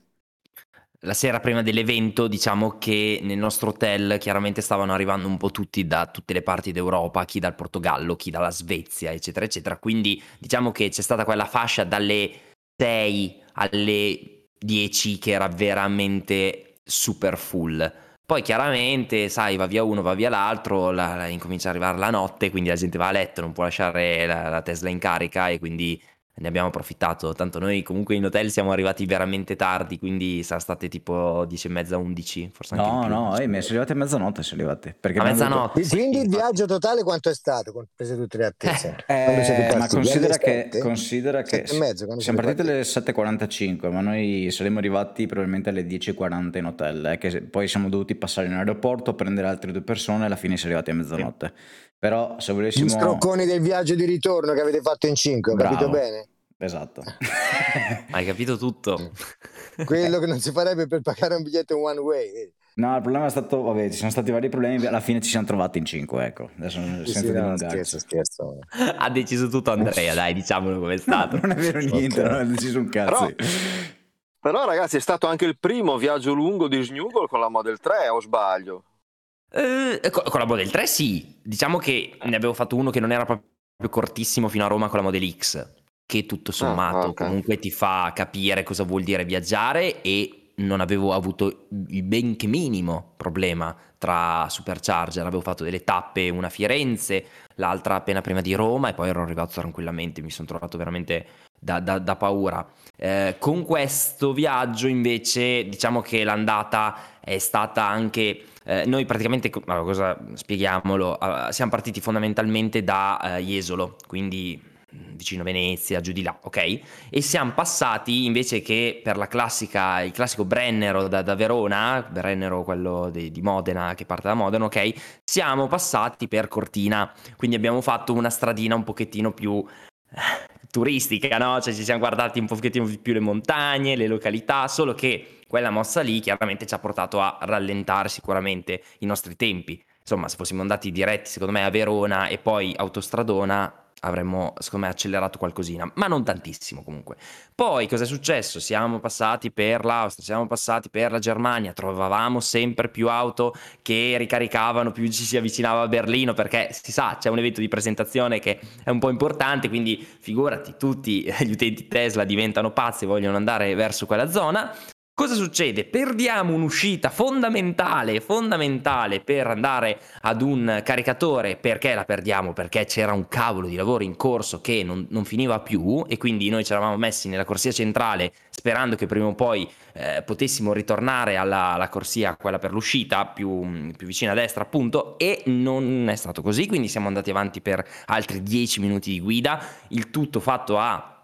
La sera prima dell'evento, diciamo che nel nostro hotel chiaramente stavano arrivando un po' tutti da tutte le parti d'Europa, chi dal Portogallo, chi dalla Svezia, eccetera, eccetera. Quindi diciamo che c'è stata quella fascia dalle 6 alle 10 che era veramente super full. Poi chiaramente, sai, va via uno, va via l'altro, la- la- incomincia ad arrivare la notte, quindi la gente va a letto, non può lasciare la, la Tesla in carica e quindi ne abbiamo approfittato. Tanto noi comunque in hotel siamo arrivati veramente tardi, quindi sarà state tipo 10 e mezza, 11, forse anche No, no, eh, mi sono arrivati a mezzanotte, sono arrivati. Perché A mezzanotte. sì, Quindi il infatti. viaggio totale quanto è stato, comprese tutte le attese? Eh, ma considera che, considera che e mezzo, siamo partiti alle 7.45, ma noi saremmo arrivati probabilmente alle 10.40 in hotel, eh, che poi siamo dovuti passare in aeroporto, prendere altre due persone e alla fine siamo arrivati a mezzanotte. Però se Gli volessimo... scrocconi del viaggio di ritorno che avete fatto in cinque, ho capito bene? Esatto. Hai capito tutto. Quello che non si farebbe per pagare un biglietto in one way. No, il problema è stato, vabbè, ci sono stati vari problemi, alla fine ci siamo trovati in 5, ecco. Adesso Sì, senza sì, no, scherzo, scherzo. ha deciso tutto Andrea, dai, diciamolo come è stato. Non è vero niente, Ok. non ho deciso un cazzo. Però- Però ragazzi è stato anche il primo viaggio lungo di Snuggle con la Model 3 o sbaglio? Eh, co- con la Model 3 sì, diciamo che ne avevo fatto uno che non era proprio cortissimo fino a Roma con la Model X, che tutto sommato Ah, ok. comunque ti fa capire cosa vuol dire viaggiare e non avevo avuto il benché minimo problema tra supercharger, avevo fatto delle tappe, una a Firenze, l'altra appena prima di Roma e poi ero arrivato tranquillamente, mi sono trovato veramente da, da- da paura. Eh, con questo viaggio invece diciamo che l'andata è stata anche eh, noi praticamente, allora, cosa, spieghiamolo, eh, siamo partiti fondamentalmente da eh, Jesolo, quindi mh, vicino Venezia, giù di là, ok? E siamo passati invece che per la classica, il classico Brennero da, da Verona, Brennero quello di, di Modena che parte da Modena, ok? Siamo passati per Cortina, quindi abbiamo fatto una stradina un pochettino più eh, turistica, no? Cioè ci siamo guardati un pochettino più le montagne, le località, solo che quella mossa lì chiaramente ci ha portato a rallentare sicuramente i nostri tempi. Insomma, se fossimo andati diretti, secondo me, a Verona e poi autostradona, avremmo, secondo me, accelerato qualcosina, ma non tantissimo comunque. Poi cosa è successo? Siamo passati per l'Austria, siamo passati per la Germania, trovavamo sempre più auto che ricaricavano, più ci si avvicinava a Berlino, perché si sa, c'è un evento di presentazione che è un po' importante, quindi figurati, tutti gli utenti Tesla diventano pazzi e vogliono andare verso quella zona. Cosa succede? Perdiamo un'uscita fondamentale, fondamentale per andare ad un caricatore. Perché la perdiamo? Perché c'era un cavolo di lavoro in corso che non, non finiva più e quindi noi ci eravamo messi nella corsia centrale sperando che prima o poi eh, potessimo ritornare alla, alla corsia, quella per l'uscita, più, più vicina a destra appunto, e non è stato così, quindi siamo andati avanti per altri 10 minuti di guida, il tutto fatto a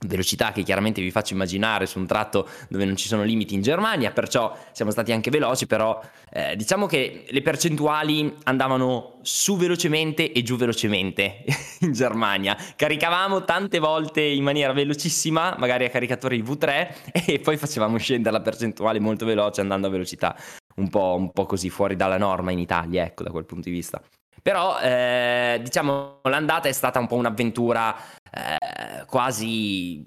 velocità che chiaramente vi faccio immaginare su un tratto dove non ci sono limiti in Germania, perciò siamo stati anche veloci, però eh, diciamo che le percentuali andavano su velocemente e giù velocemente in Germania. Caricavamo tante volte in maniera velocissima, magari a caricatore V3, e poi facevamo scendere la percentuale molto veloce andando a velocità un po', un po così fuori dalla norma in Italia, ecco, da quel punto di vista. Però eh, diciamo l'andata è stata un po' un'avventura eh, quasi,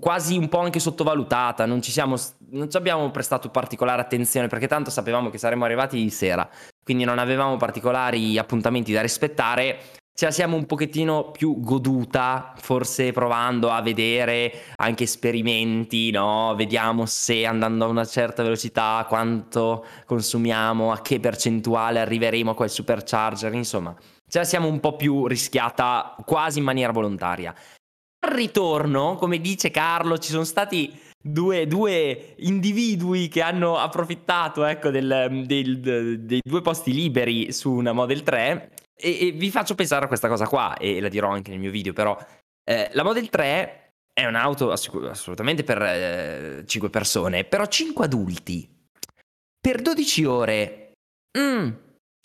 quasi un po' anche sottovalutata, non ci, siamo, non ci abbiamo prestato particolare attenzione perché tanto sapevamo che saremmo arrivati di sera, quindi non avevamo particolari appuntamenti da rispettare ce la siamo un pochettino più goduta, forse provando a vedere anche esperimenti, no? Vediamo se andando a una certa velocità quanto consumiamo, a che percentuale arriveremo a quel supercharger, insomma, ce la siamo un po' più rischiata quasi in maniera volontaria. Al ritorno, come dice Carlo, ci sono stati due, due individui che hanno approfittato ecco, del, del, del, dei due posti liberi su una Model 3 e, e, vi faccio pensare a questa cosa qua, e la dirò anche nel mio video, però eh, la Model 3 è un'auto ass- assolutamente per eh, 5 persone, però 5 adulti. Per 12 ore, mm,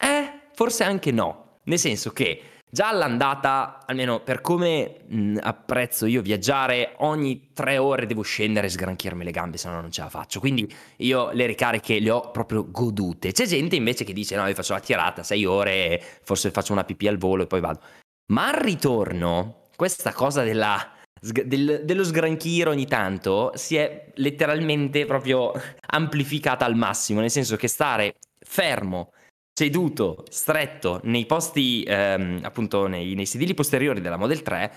eh, forse anche no, nel senso che Già all'andata, almeno per come mh, apprezzo io viaggiare, ogni tre ore devo scendere e sgranchirmi le gambe, se no non ce la faccio. Quindi io le ricariche le ho proprio godute. C'è gente invece che dice: No, io faccio la tirata, sei ore, forse faccio una pipì al volo e poi vado. Ma al ritorno, questa cosa della, del, dello sgranchire ogni tanto si è letteralmente proprio amplificata al massimo, nel senso che stare fermo seduto, stretto, nei posti, ehm, appunto nei, nei, sedili posteriori della Model 3,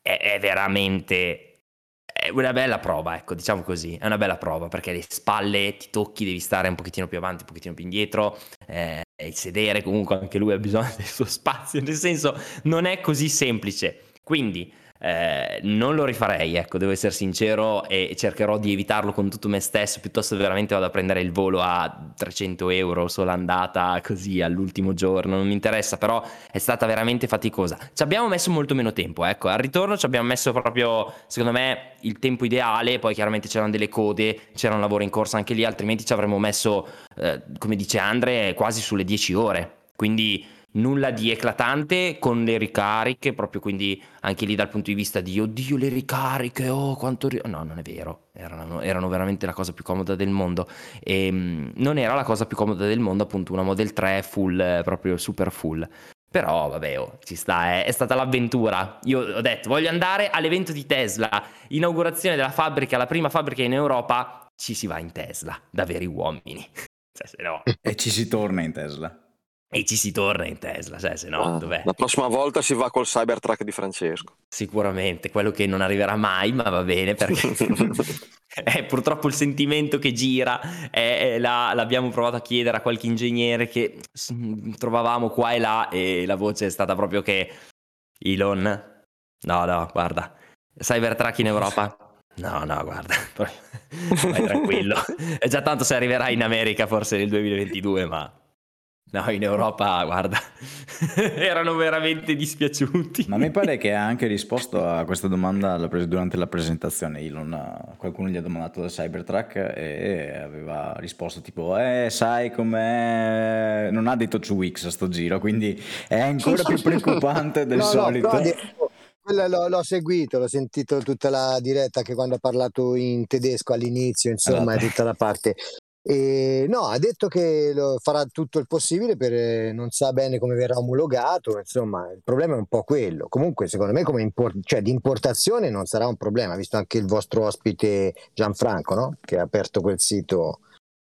è, è, veramente è una bella prova, ecco, diciamo così, è una bella prova, perché le spalle ti tocchi, devi stare un pochettino più avanti, un pochettino più indietro, eh, il sedere comunque anche lui ha bisogno del suo spazio, nel senso non è così semplice. Quindi eh, non lo rifarei, ecco, devo essere sincero e cercherò di evitarlo con tutto me stesso, piuttosto veramente vado a prendere il volo a 300 euro sola andata così all'ultimo giorno, non mi interessa, però è stata veramente faticosa. Ci abbiamo messo molto meno tempo, ecco, al ritorno ci abbiamo messo proprio, secondo me, il tempo ideale, poi chiaramente c'erano delle code, c'era un lavoro in corsa anche lì, altrimenti ci avremmo messo, eh, come dice Andre, quasi sulle 10 ore. Quindi nulla di eclatante con le ricariche, proprio quindi anche lì dal punto di vista di oddio le ricariche, oh quanto... Ri-". No, non è vero, erano, erano, veramente la cosa più comoda del mondo e ehm, non era la cosa più comoda del mondo appunto una Model 3 full, proprio super full. Però vabbè, oh, ci sta, eh. è stata l'avventura. Io ho detto, voglio andare all'evento di Tesla, inaugurazione della fabbrica, la prima fabbrica in Europa, ci si va in Tesla, da veri uomini. cioè, se no... E ci si torna in Tesla e ci si torna in Tesla, cioè, se no, ah, dov'è? La prossima volta si va col Cybertruck di Francesco. Sicuramente, quello che non arriverà mai, ma va bene perché è purtroppo il sentimento che gira. È, è la, l'abbiamo provato a chiedere a qualche ingegnere che trovavamo qua e là, e la voce è stata proprio che Elon, no, no, guarda, Cybertruck in Europa. No, no, guarda, vai tranquillo. È già tanto se arriverà in America forse nel 2022, ma No, in Europa, guarda, erano veramente dispiaciuti. Ma mi pare che ha anche risposto a questa domanda durante la presentazione. Elon, qualcuno gli ha domandato da Cybertruck e aveva risposto tipo, eh, sai com'è... Non ha detto 2X a sto giro, quindi è ancora più preoccupante del no, solito. No, quello l'ho, l'ho, seguito, l'ho sentito tutta la diretta che quando ha parlato in tedesco all'inizio, insomma, allora. tutta la parte e no, ha detto che farà tutto il possibile per eh, non sa bene come verrà omologato, insomma, il problema è un po' quello. Comunque, secondo me, come import- cioè, di importazione non sarà un problema, visto anche il vostro ospite Gianfranco, no? che ha aperto quel sito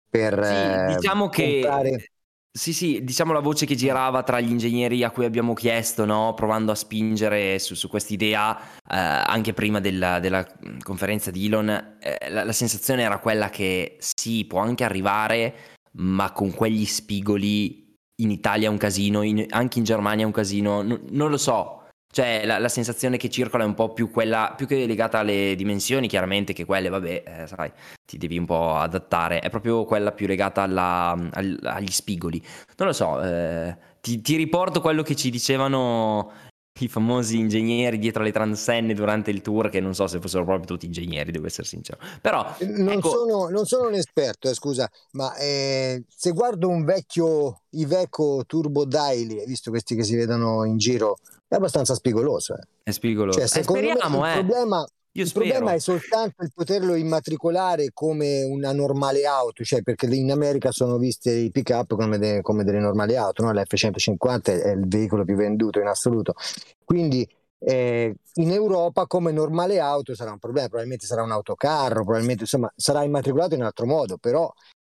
per sì, eh, diciamo comprare... che sì, sì, diciamo la voce che girava tra gli ingegneri a cui abbiamo chiesto, no? provando a spingere su, su quest'idea, eh, anche prima della, della, conferenza di Elon, eh, la, la, sensazione era quella che sì, può anche arrivare, ma con quegli spigoli in Italia è un casino, in, anche in Germania è un casino, N- non lo so, cioè, la, la, sensazione che circola è un po' più quella, più che legata alle dimensioni, chiaramente, che quelle, vabbè, eh, sai, ti devi un po' adattare, è proprio quella più legata alla, agli spigoli. Non lo so, eh, ti, ti, riporto quello che ci dicevano i famosi ingegneri dietro le transenne durante il tour, che non so se fossero proprio tutti ingegneri, devo essere sincero. Però non, ecco... sono, non sono, un esperto, eh, scusa, ma eh, se guardo un vecchio Iveco Turbo Daily, visto questi che si vedono in giro, è abbastanza spigoloso. Eh. È spigoloso. Cioè, eh, speriamo, il eh. problema io il spero. problema è soltanto il poterlo immatricolare come una normale auto, cioè perché in America sono viste i pick up come, de, come delle normali auto, no? l'F-150 è il veicolo più venduto in assoluto. Quindi eh, in Europa come normale auto sarà un problema, probabilmente sarà un autocarro, probabilmente insomma sarà immatricolato in altro modo, però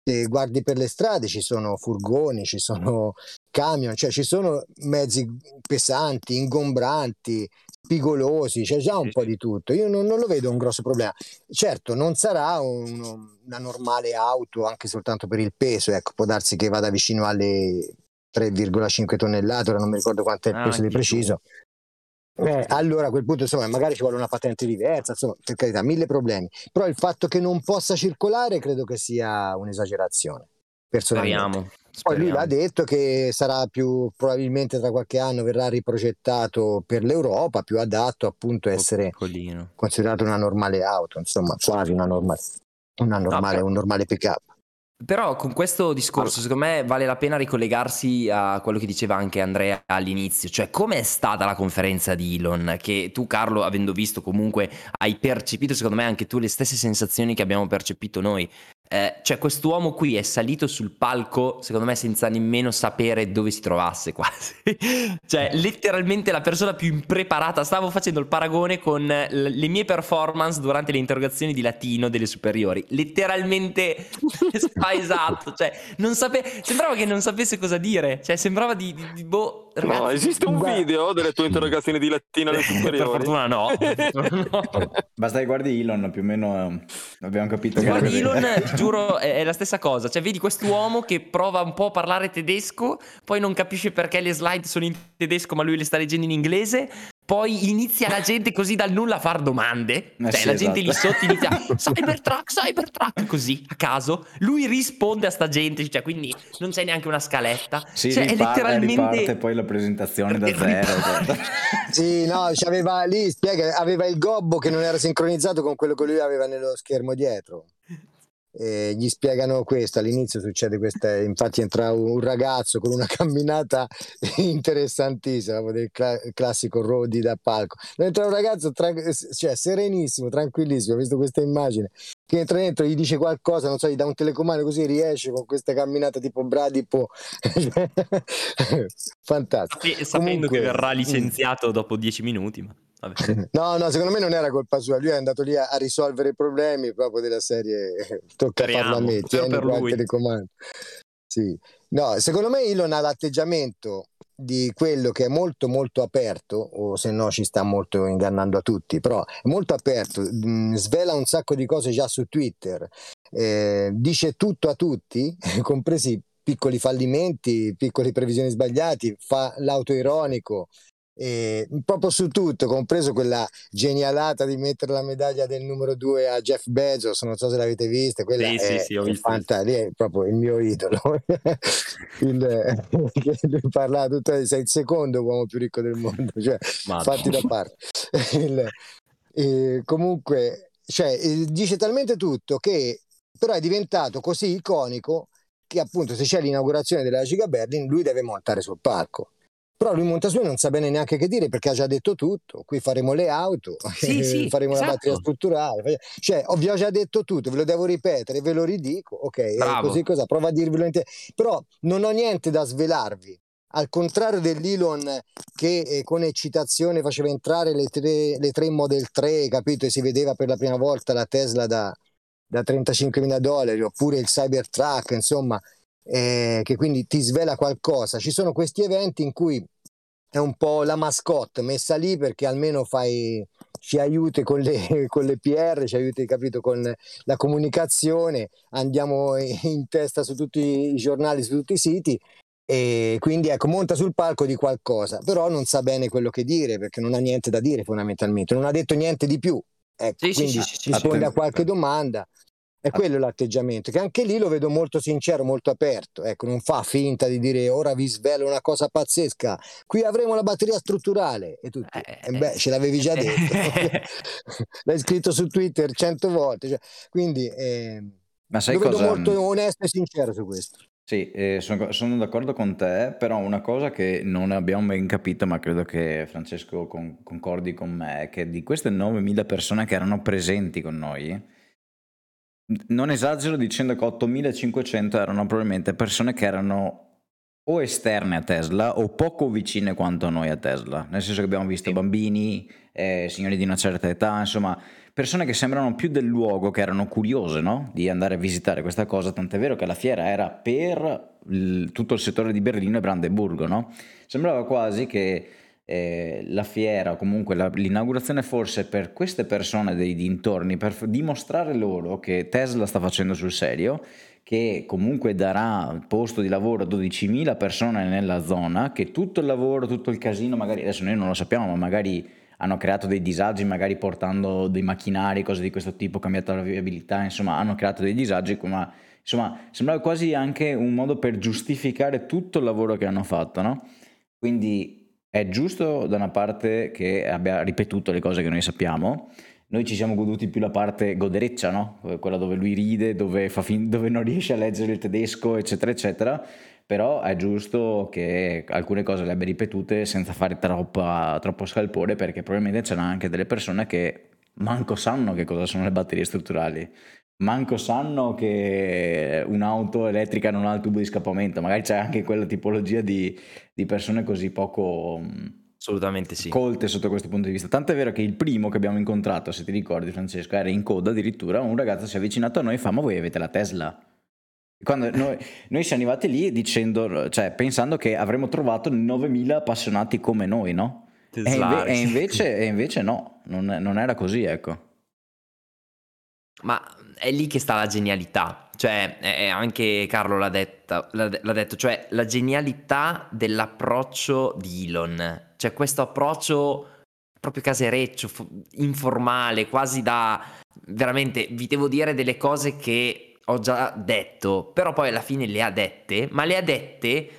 se guardi per le strade ci sono furgoni, ci sono camion, cioè ci sono mezzi pesanti, ingombranti, spigolosi, c'è già un po' di tutto. Io non, non lo vedo un grosso problema. Certo, non sarà un, una normale auto anche soltanto per il peso, ecco, può darsi che vada vicino alle 3,5 tonnellate, ora non mi ricordo quanto è il peso ah, di preciso. Eh, allora a quel punto insomma magari ci vuole una patente diversa, insomma per carità mille problemi, però il fatto che non possa circolare credo che sia un'esagerazione. Personalmente. Speriamo. Poi lui l'ha detto che sarà più probabilmente tra qualche anno verrà riprogettato per l'Europa, più adatto appunto a essere Piccolino. considerato una normale auto, insomma, quasi una normale, una normale, no, un normale pick-up. Però con questo discorso secondo me vale la pena ricollegarsi a quello che diceva anche Andrea all'inizio, cioè com'è stata la conferenza di Elon che tu Carlo avendo visto comunque hai percepito secondo me anche tu le stesse sensazioni che abbiamo percepito noi, eh, cioè quest'uomo qui è salito sul palco secondo me senza nemmeno sapere dove si trovasse quasi. Cioè letteralmente la persona più impreparata. Stavo facendo il paragone con le mie performance durante le interrogazioni di latino delle superiori. Letteralmente esatto. Cioè non sape- sembrava che non sapesse cosa dire. Cioè sembrava di, di, di boh ragazzi, no esiste un video delle tue interrogazioni di latino alle superiori? per fortuna no, no. basta che guardi Elon più o meno eh, abbiamo capito guardi Elon giuro è, è, la stessa cosa. Cioè, vedi quest'uomo che prova un po' a parlare tedesco, poi non capisce perché le slide sono in tedesco, ma lui le sta leggendo in inglese. Poi inizia la gente così dal nulla a fare domande. Eh cioè, sì, la gente lì esatto. sotto inizia Cybertruck, Cybertruck, così a caso. Lui risponde a sta gente, cioè, quindi non c'è neanche una scaletta. Sì, cioè, riparte, è letteralmente. riparte poi la presentazione da zero. Esatto. sì, no, aveva lì, spiega, aveva il gobbo che non era sincronizzato con quello che lui aveva nello schermo dietro eh, gli spiegano questo. All'inizio succede questa infatti entra un ragazzo con una camminata interessantissima del cla- classico Rodi da palco. Entra un ragazzo tra- cioè, serenissimo tranquillissimo ho visto questa immagine che entra dentro gli dice qualcosa non so gli dà un telecomando così riesce con questa camminata tipo Bradipo fantastico. Sape- sapendo Comunque, che verrà licenziato mm. dopo dieci minuti ma Vabbè. No, no, secondo me non era colpa sua, lui è andato lì a, a risolvere i problemi proprio della serie tocca Speriamo, farlo a me, tieni qualche telecomando. Sì. No, secondo me Elon ha l'atteggiamento di quello che è molto molto aperto, o se no ci sta molto ingannando a tutti, però è molto aperto, mh, svela un sacco di cose già su Twitter, eh, dice tutto a tutti, compresi piccoli fallimenti, piccole previsioni sbagliati, fa l'autoironico, eh, proprio su tutto, compreso quella genialata di mettere la medaglia del numero due a Jeff Bezos, non so se l'avete vista, quella sì, è, sì, sì, ho visto, fanta- lì è proprio il mio idolo. il, lui parla tutto, sei il secondo uomo più ricco del mondo, cioè, fatti da parte. il, eh, comunque, cioè, dice talmente tutto che però è diventato così iconico che appunto se c'è l'inaugurazione della Giga Berlin lui deve montare sul palco però lui monta su e non sa bene neanche che dire perché ha già detto tutto. Qui faremo le auto, sì, sì, faremo esatto. la batteria strutturale. Cioè, vi ho già detto tutto, ve lo devo ripetere, ve lo ridico. Ok, così cosa? Prova a dirvelo in te. Però non ho niente da svelarvi. Al contrario dell'Elon che eh, con eccitazione faceva entrare le tre, le tre Model 3, capito? E si vedeva per la prima volta la Tesla da, da 35 mila dollari, oppure il Cybertruck, insomma, eh, che quindi ti svela qualcosa. Ci sono questi eventi in cui è un po' la mascotte messa lì perché almeno fai, ci aiuti con le, con le PR, ci aiuti capito, con la comunicazione, andiamo in testa su tutti i giornali, su tutti i siti e quindi ecco monta sul palco di qualcosa però non sa bene quello che dire perché non ha niente da dire fondamentalmente non ha detto niente di più. Ecco, sì, quindi sì, sì, risponde a qualche domanda È quello l'atteggiamento, che anche lì lo vedo molto sincero, molto aperto. Ecco, non fa finta di dire ora vi svelo una cosa pazzesca. Qui avremo la batteria strutturale. E tu, Eh, eh, beh, ce l'avevi già detto. L'hai scritto su Twitter cento volte. cioè, quindi eh, Ma sai lo vedo cosa? molto onesto e sincero su questo. Sì, eh, sono, sono d'accordo con te, però una cosa che non abbiamo ben capito, ma credo che Francesco con- concordi con me, è che di queste 9.000 persone che erano presenti con noi, non esagero dicendo che 8.500 erano probabilmente persone che erano o esterne a Tesla o poco vicine quanto noi a Tesla, nel senso che abbiamo visto Sì. bambini, eh, signori di una certa età, insomma, persone che sembrano più del luogo, che erano curiose no? di andare a visitare questa cosa, tant'è vero che la fiera era per il- tutto il settore di Berlino e Brandeburgo, no? Sembrava quasi che eh, la fiera o comunque la- l'inaugurazione fosse per queste persone dei dintorni, per f- dimostrare loro che Tesla sta facendo sul serio, che comunque darà posto di lavoro a 12.000 persone nella zona, che tutto il lavoro, tutto il casino, magari adesso noi non lo sappiamo, ma magari hanno creato dei disagi, magari portando dei macchinari, cose di questo tipo, cambiato la viabilità, insomma, hanno creato dei disagi, ma insomma, sembrava quasi anche un modo per giustificare tutto il lavoro che hanno fatto, no? Quindi è giusto da una parte che abbia ripetuto le cose che noi sappiamo. Noi ci siamo goduti più la parte godereccia, no? Quella dove lui ride, dove, fin- dove non riesce a leggere il tedesco, eccetera, eccetera. Però è giusto che alcune cose le abbia ripetute senza fare troppa- troppo scalpore, perché probabilmente c'erano anche delle persone che manco sanno che cosa sono le batterie strutturali. Manco sanno che un'auto elettrica non ha il tubo di scappamento, magari c'è anche quella tipologia di, di persone così poco mh, Assolutamente sì. colte sotto questo punto di vista. Tanto è vero che il primo che abbiamo incontrato, se ti ricordi Francesco, era in coda addirittura, un ragazzo si è avvicinato a noi e fa ma voi avete la Tesla? Quando noi, noi siamo arrivati lì dicendo, cioè, pensando che avremmo trovato 9.000 appassionati come noi, no? E, inve- e invece, e invece no, non, non era così, ecco. Ma è lì che sta la genialità, cioè è- è anche Carlo l'ha, detta- l'ha de- l'ha detto, cioè la genialità dell'approccio di Elon, cioè questo approccio proprio casereccio, fo- informale, quasi da veramente, vi devo dire delle cose che ho già detto, però poi alla fine le ha dette, ma le ha dette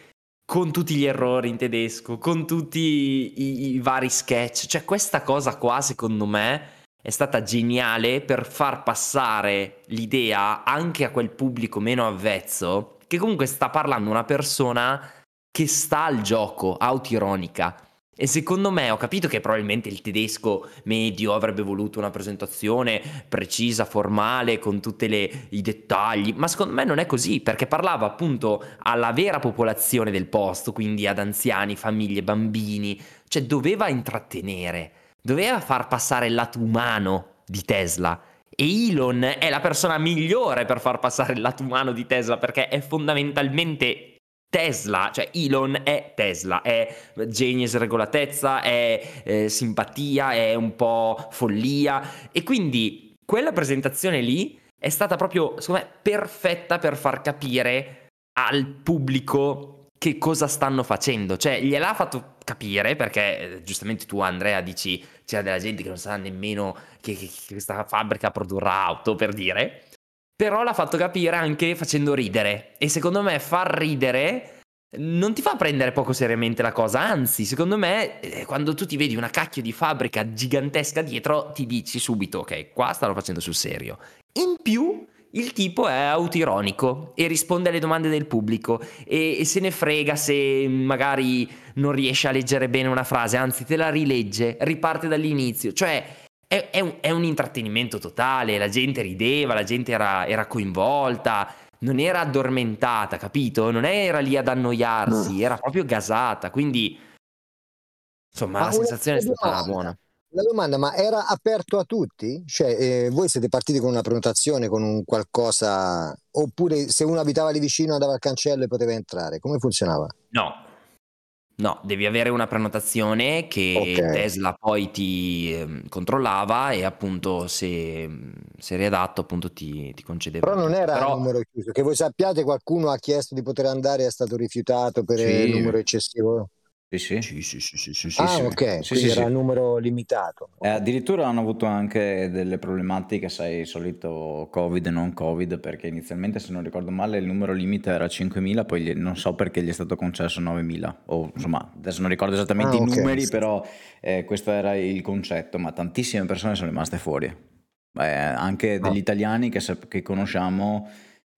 con tutti gli errori in tedesco, con tutti i, i vari sketch, cioè questa cosa qua secondo me è stata geniale per far passare l'idea anche a quel pubblico meno avvezzo che comunque sta parlando una persona che sta al gioco, autironica. E secondo me ho capito che probabilmente il tedesco medio avrebbe voluto una presentazione precisa, formale, con tutti i dettagli, ma secondo me non è così, perché parlava appunto alla vera popolazione del posto, quindi ad anziani, famiglie, bambini, cioè doveva intrattenere doveva far passare il lato umano di Tesla. E Elon è la persona migliore per far passare il lato umano di Tesla perché è fondamentalmente Tesla, cioè Elon è Tesla, è genio sregolatezza, è eh, simpatia, è un po' follia e quindi quella presentazione lì è stata proprio, secondo me, perfetta per far capire al pubblico che cosa stanno facendo, cioè gliel'ha fatto capire perché eh, giustamente tu Andrea dici c'era della gente che non sa nemmeno che, che- che questa fabbrica produrrà auto per dire, però l'ha fatto capire anche facendo ridere. E secondo me far ridere non ti fa prendere poco seriamente la cosa, anzi secondo me eh, quando tu ti vedi una cacchio di fabbrica gigantesca dietro ti dici subito ok qua stanno facendo sul serio. In più il tipo è autironico e risponde alle domande del pubblico e, e se ne frega se magari non riesce a leggere bene una frase, anzi te la rilegge, riparte dall'inizio, cioè è, è un, è un intrattenimento totale, la gente rideva, la gente era, era coinvolta, non era addormentata, capito? Non era lì ad annoiarsi, era proprio gasata, quindi insomma Ma la sensazione è stata buona. La domanda, ma era aperto a tutti? Cioè, eh, voi siete partiti con una prenotazione, con un qualcosa, oppure se uno abitava lì vicino andava al cancello e poteva entrare? Come funzionava? No, no, devi avere una prenotazione che Ok. Tesla poi ti ehm, controllava e appunto se, se eri adatto appunto ti, ti concedeva. Però non era Però- numero chiuso. Che voi sappiate, qualcuno ha chiesto di poter andare e è stato rifiutato per Sì. il numero eccessivo. Sì, sì. Sì, sì, sì, sì, sì, sì, Ah, sì. ok, Sì, quindi sì, era sì. un numero limitato. Eh, addirittura hanno avuto anche delle problematiche, sai, solito Covid e non Covid, perché inizialmente, se non ricordo male, il numero limite era 5.000, poi gli- non so perché gli è stato concesso 9.000, o insomma, adesso non ricordo esattamente Ah, i ok. numeri, però eh, questo era il concetto, ma tantissime persone sono rimaste fuori. Eh, anche Ah. degli italiani che, sap- che conosciamo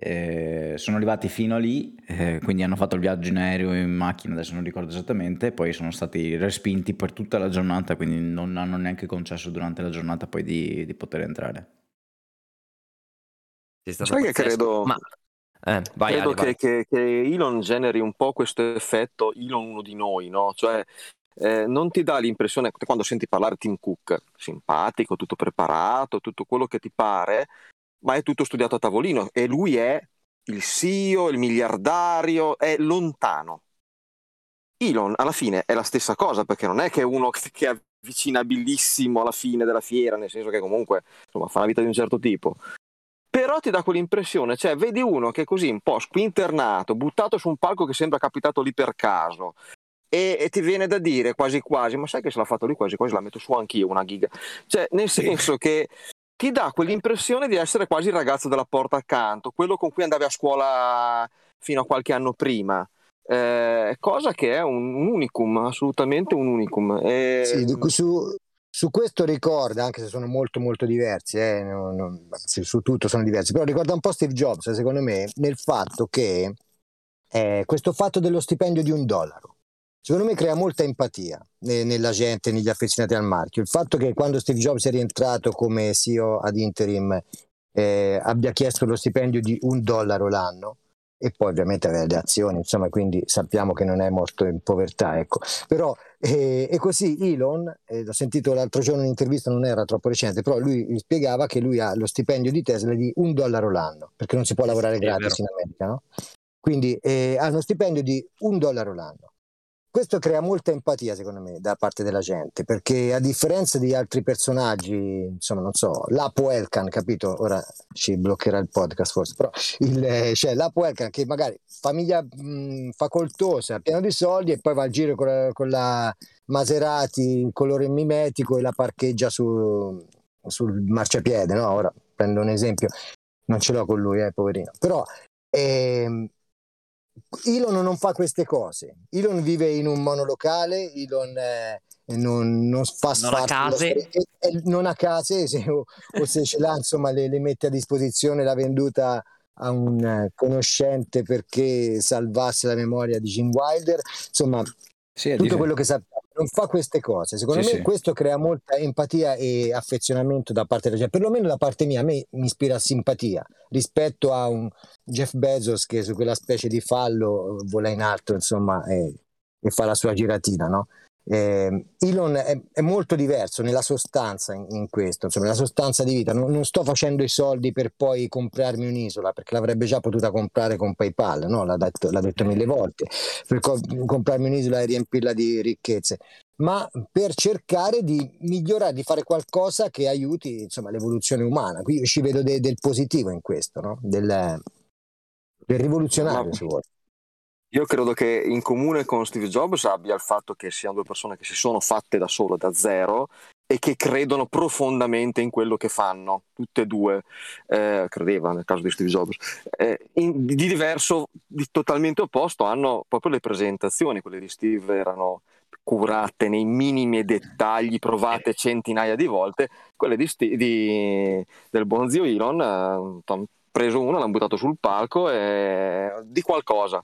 eh, sono arrivati fino a lì, eh, quindi hanno fatto il viaggio in aereo, in macchina, adesso non ricordo esattamente, poi sono stati respinti per tutta la giornata, quindi non hanno neanche concesso durante la giornata poi di, di poter entrare. Sai che credo, Ma eh, vai credo Ale, vai. che, che- che Elon generi un po' questo effetto Elon uno di noi, no? Cioè, eh, non ti dà l'impressione, quando senti parlare Tim Cook, simpatico, tutto preparato, tutto quello che ti pare, ma è tutto studiato a tavolino e lui è il CEO, il miliardario, è lontano. Elon alla fine è la stessa cosa perché non è che è uno che è avvicinabilissimo alla fine della fiera, nel senso che comunque insomma, fa una vita di un certo tipo. Però ti dà quell'impressione, cioè vedi uno che è così un po' squinternato, buttato su un palco che sembra capitato lì per caso. E, e ti viene da dire quasi quasi, ma sai che se l'ha fatto lui quasi quasi la metto su anch'io una giga. Cioè, nel senso che ti dà quell'impressione di essere quasi il ragazzo della porta accanto, quello con cui andavi a scuola fino a qualche anno prima. Eh, cosa che è un, un unicum, assolutamente un unicum. E- Sì, su, su questo ricorda, anche se sono molto molto diversi, eh, non- non- su tutto sono diversi, però ricorda un po' Steve Jobs, secondo me, nel fatto che eh, questo fatto dello stipendio di un dollaro, secondo me crea molta empatia ne- nella gente, negli affezionati al marchio. Il fatto che quando Steve Jobs è rientrato come CEO ad interim eh, abbia chiesto lo stipendio di un dollaro l'anno e poi ovviamente aveva le azioni, insomma, quindi sappiamo che non è morto in povertà, ecco. Però e, e così Elon, eh, l'ho sentito l'altro giorno in un'intervista, non era troppo recente, però lui spiegava che lui ha lo stipendio di Tesla di un dollaro l'anno, perché non si può lavorare sì, gratis in America, no? Quindi eh, ha uno stipendio di un dollaro l'anno. Questo crea molta empatia, secondo me, da parte della gente, perché a differenza di altri personaggi, insomma, non so, Lapo Elkan, capito? Ora ci bloccherà il podcast forse, però il, eh, cioè Lapo Elkan che magari famiglia mh, facoltosa, pieno di soldi e poi va al giro con la, con la Maserati in colore mimetico e la parcheggia su, sul marciapiede, no? Ora prendo un esempio, non ce l'ho con lui, eh, poverino. Però ehm, Elon non fa queste cose. Elon vive in un monolocale, Elon eh, non, non fa Non ha sfarzo dello case. stre- e- e non ha case, se- o, o se ce l'ha, insomma, le, le mette a disposizione, l'ha venduta a un eh, conoscente perché salvasse la memoria di Jim Wilder. Insomma, Sì, tutto quello che sappiamo. Non fa queste cose. Secondo Sì, me sì. questo crea molta empatia e affezionamento da parte della gente, perlomeno da parte mia, a me mi ispira simpatia rispetto a un Jeff Bezos che su quella specie di fallo vola in alto, insomma, e, e fa la sua giratina, no? Eh, Elon è, è molto diverso nella sostanza in, in questo, insomma, nella sostanza di vita. Non, non sto facendo i soldi per poi comprarmi un'isola, perché l'avrebbe già potuta comprare con PayPal, no? L'ha detto, l'ha detto mille volte, per co- comprarmi un'isola e riempirla di ricchezze, ma per cercare di migliorare, di fare qualcosa che aiuti insomma, l'evoluzione umana. Qui io ci vedo de- del positivo in questo, no? del, del rivoluzionario, se vuoi. Io credo che in comune con Steve Jobs abbia il fatto che siano due persone che si sono fatte da solo, da zero, e che credono profondamente in quello che fanno, tutte e due, eh, credeva nel caso di Steve Jobs. Eh, in- di diverso, di totalmente opposto, hanno proprio le presentazioni, quelle di Steve erano curate nei minimi dettagli, provate centinaia di volte, quelle di Sti- di- del buon zio Elon, eh, preso uno, l'hanno buttato sul palco e di qualcosa.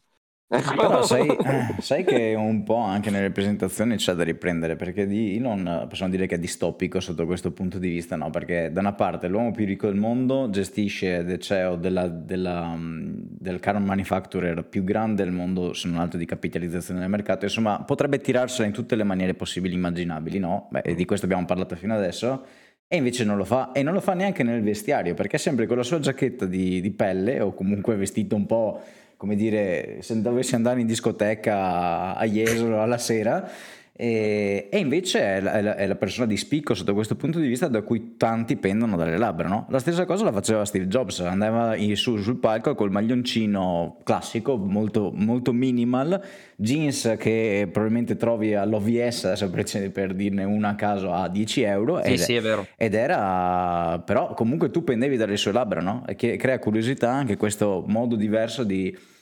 Ecco. Però sai, eh, sai che un po' anche nelle presentazioni c'è da riprendere, perché di Elon eh, possiamo dire che è distopico sotto questo punto di vista, no? Perché da una parte l'uomo più ricco del mondo gestisce il CEO della, della, mm, del car manufacturer più grande del mondo, se non altro di capitalizzazione del mercato, insomma potrebbe tirarsela in tutte le maniere possibili e immaginabili, no? Beh, e di questo abbiamo parlato fino adesso. E invece non lo fa, e non lo fa neanche nel vestiario, perché è sempre con la sua giacchetta di, di pelle, o comunque vestito un po' come dire, se dovessi andare in discoteca a Jesolo alla sera, E, e invece è la, è, la, è la, persona di spicco sotto questo punto di vista da cui tanti pendono dalle labbra. No? La stessa cosa la faceva Steve Jobs, andava su, sul palco col maglioncino classico, molto, molto minimal, jeans che probabilmente trovi all'OVS, adesso per dirne una a caso, a 10 euro. Sì, ed, sì, è vero. Ed era, però comunque tu pendevi dalle sue labbra, no? E che crea curiosità anche questo modo diverso di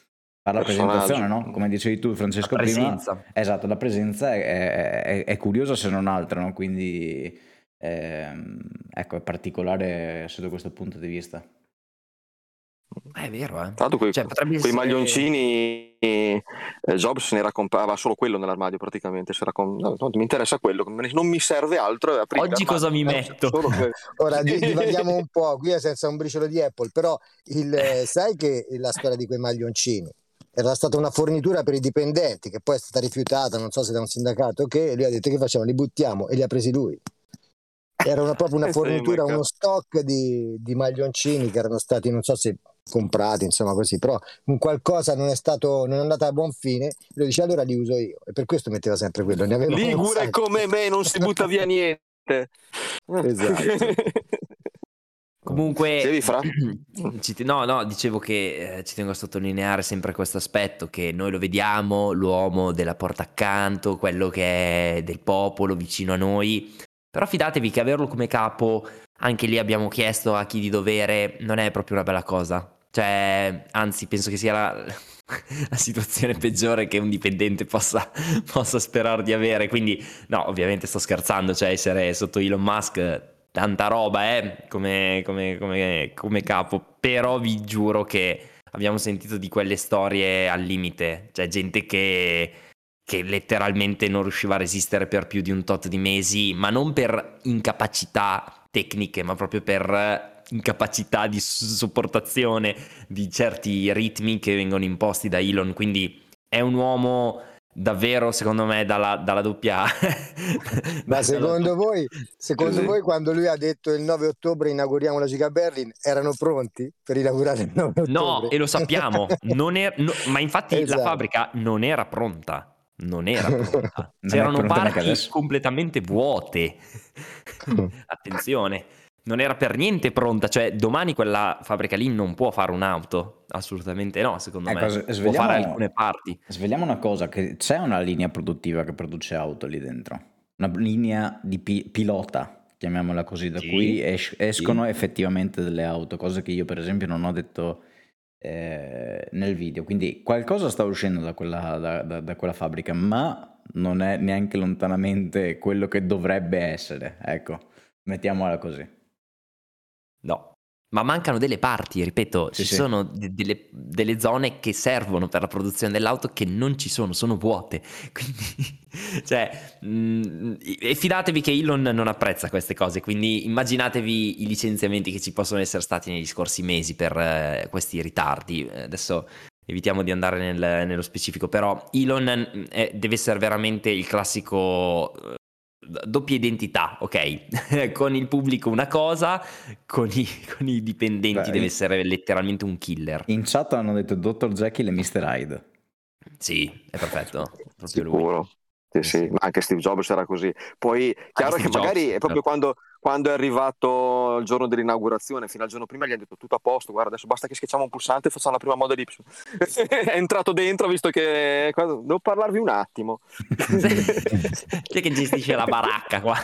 la presentazione, no? Come dicevi tu, Francesco, la prima. Esatto, la presenza è, è, è curiosa se non altro, no? Quindi ehm, ecco, è particolare sotto questo punto di vista. È vero, eh. Tra l'altro quei, cioè, quei essere... maglioncini eh, Jobs se ne era comprava solo quello nell'armadio praticamente, se com... no, no, mi interessa quello, non mi serve altro. Oggi cosa mi metto? Ora divaghiamo un po', qui è senza un briciolo di Apple, però il, sai che la storia di quei maglioncini era stata una fornitura per i dipendenti che poi è stata rifiutata, non so se da un sindacato, che lui ha detto che facciamo, li buttiamo e li ha presi lui. Era una, proprio una fornitura, uno stock di, di, maglioncini che erano stati, non so se comprati, insomma così, però un qualcosa non è stato, non è andato a buon fine, lui dice allora li uso io e per questo metteva sempre quello. Ne Ligure come me non si butta via niente. esatto. Comunque, no, no, dicevo che eh, ci tengo a sottolineare sempre questo aspetto che noi lo vediamo, l'uomo della porta accanto, quello che è del popolo vicino a noi, però fidatevi che averlo come capo, anche lì abbiamo chiesto a chi di dovere, non è proprio una bella cosa. Cioè, anzi, penso che sia la, la situazione peggiore che un dipendente possa, possa sperare di avere. Quindi, no, ovviamente sto scherzando, cioè essere sotto Elon Musk tanta roba eh, come, come, come, come capo, però vi giuro che abbiamo sentito di quelle storie al limite, cioè gente che, che, letteralmente non riusciva a resistere per più di un tot di mesi, ma non per incapacità tecniche, ma proprio per incapacità di sopportazione di certi ritmi che vengono imposti da Elon, quindi è un uomo davvero secondo me dalla, dalla doppia ma secondo voi secondo sì. voi quando lui ha detto il 9 ottobre inauguriamo la Giga Berlin erano pronti per inaugurare il 9 ottobre? no e lo sappiamo. È, no, ma infatti esatto. la fabbrica non era pronta. Non era pronta. C'erano parti completamente vuote. Attenzione non era per niente pronta, cioè domani quella fabbrica lì non può fare un'auto, assolutamente no, secondo ecco, me. Svegliamo, può fare alcune parti. Svegliamo una cosa, che c'è una linea produttiva che produce auto lì dentro, una linea di pi- pilota, chiamiamola così, da sì, cui es- escono sì. effettivamente delle auto, cose che io per esempio non ho detto eh, nel video, quindi qualcosa sta uscendo da quella, da, da, da quella fabbrica, ma non è neanche lontanamente quello che dovrebbe essere, ecco, mettiamola così. No. Ma mancano delle parti, ripeto, sì, ci sì. sono de- delle, delle, zone che servono per la produzione dell'auto che non ci sono, sono vuote. Quindi, cioè, mh, mm, e fidatevi che Elon non apprezza queste cose, quindi immaginatevi i licenziamenti che ci possono essere stati negli scorsi mesi per eh, questi ritardi. Adesso evitiamo di andare nel, nello specifico, però Elon eh, deve essere veramente il classico eh, doppia identità, ok? con il pubblico una cosa, con i, con i dipendenti Beh, deve essere letteralmente un killer. In chat hanno detto Dr. Jekyll e Mr. Hyde. Sì, è perfetto. Sicuro. Lui. Sì, sì, ma anche Steve Jobs era così. Poi, chiaro che magari è proprio certo. quando, quando, è arrivato il giorno dell'inaugurazione, fino al giorno prima gli hanno detto tutto a posto, guarda, adesso basta che schiacciamo un pulsante e facciamo la prima Model Y. è entrato dentro, visto che... Devo parlarvi un attimo. Chi è che gestisce la baracca qua?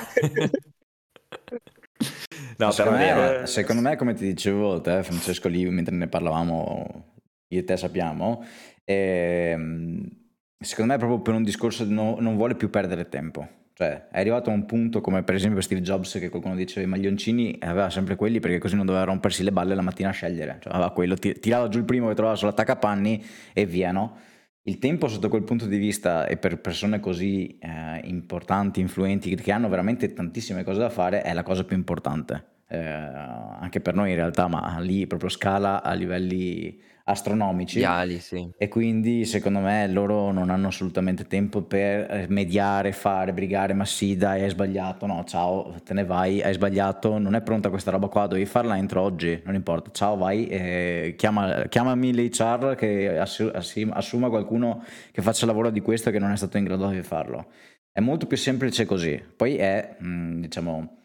no, secondo, me, secondo me, come ti dicevo te, Francesco, lì, mentre ne parlavamo, io e te sappiamo, ehm Secondo me è proprio per un discorso di no, non vuole più perdere tempo. Cioè, è arrivato a un punto come per esempio Steve Jobs che qualcuno diceva i maglioncini aveva sempre quelli perché così non doveva rompersi le balle la mattina a scegliere. Cioè, aveva quello, tirava giù il primo che trovava sull'attaccapanni e via, no? Il tempo sotto quel punto di vista e per persone così eh, importanti, influenti, che hanno veramente tantissime cose da fare, è la cosa più importante. Eh, anche per noi in realtà, ma lì proprio scala a livelli astronomici Ideali, sì. e quindi secondo me loro non hanno assolutamente tempo per eh, mediare, fare, brigare, ma sì dai hai sbagliato, no ciao te ne vai, hai sbagliato, non è pronta questa roba qua, devi farla entro oggi, non importa, ciao vai, eh, chiama, chiamami l'HR che assuma qualcuno che faccia il lavoro di questo che non è stato in grado di farlo. È molto più semplice così. Poi è, mh, diciamo,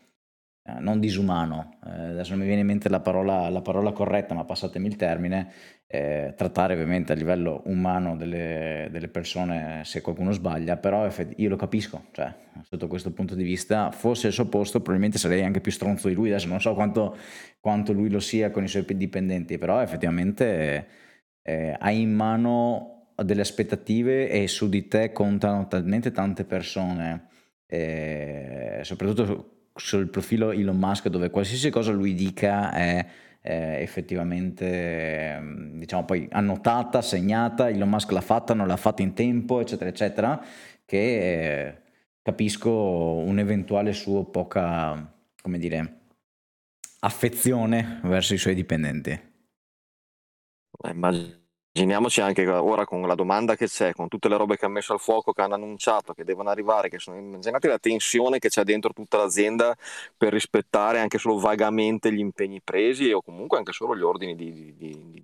eh, non disumano, eh, adesso non mi viene in mente la parola, la parola corretta, ma passatemi il termine, eh, trattare ovviamente a livello umano delle, delle, persone se qualcuno sbaglia, però io lo capisco, cioè, sotto questo punto di vista, fosse il suo posto probabilmente sarei anche più stronzo di lui, adesso non so quanto, quanto lui lo sia con i suoi dipendenti, però effettivamente eh, hai in mano delle aspettative e su di te contano talmente tante persone, eh, soprattutto sul profilo Elon Musk dove qualsiasi cosa lui dica è eh, effettivamente diciamo poi annotata, segnata, Elon Musk l'ha fatta, non l'ha fatta in tempo, eccetera, eccetera, che eh, capisco un'eventuale sua poca, come dire, affezione verso i suoi dipendenti. Immagino Immaginiamoci anche ora con la domanda che c'è, con tutte le robe che hanno messo al fuoco, che hanno annunciato, che devono arrivare, che sono, immaginate la tensione che c'è dentro tutta l'azienda per rispettare anche solo vagamente gli impegni presi o comunque anche solo gli ordini di, di,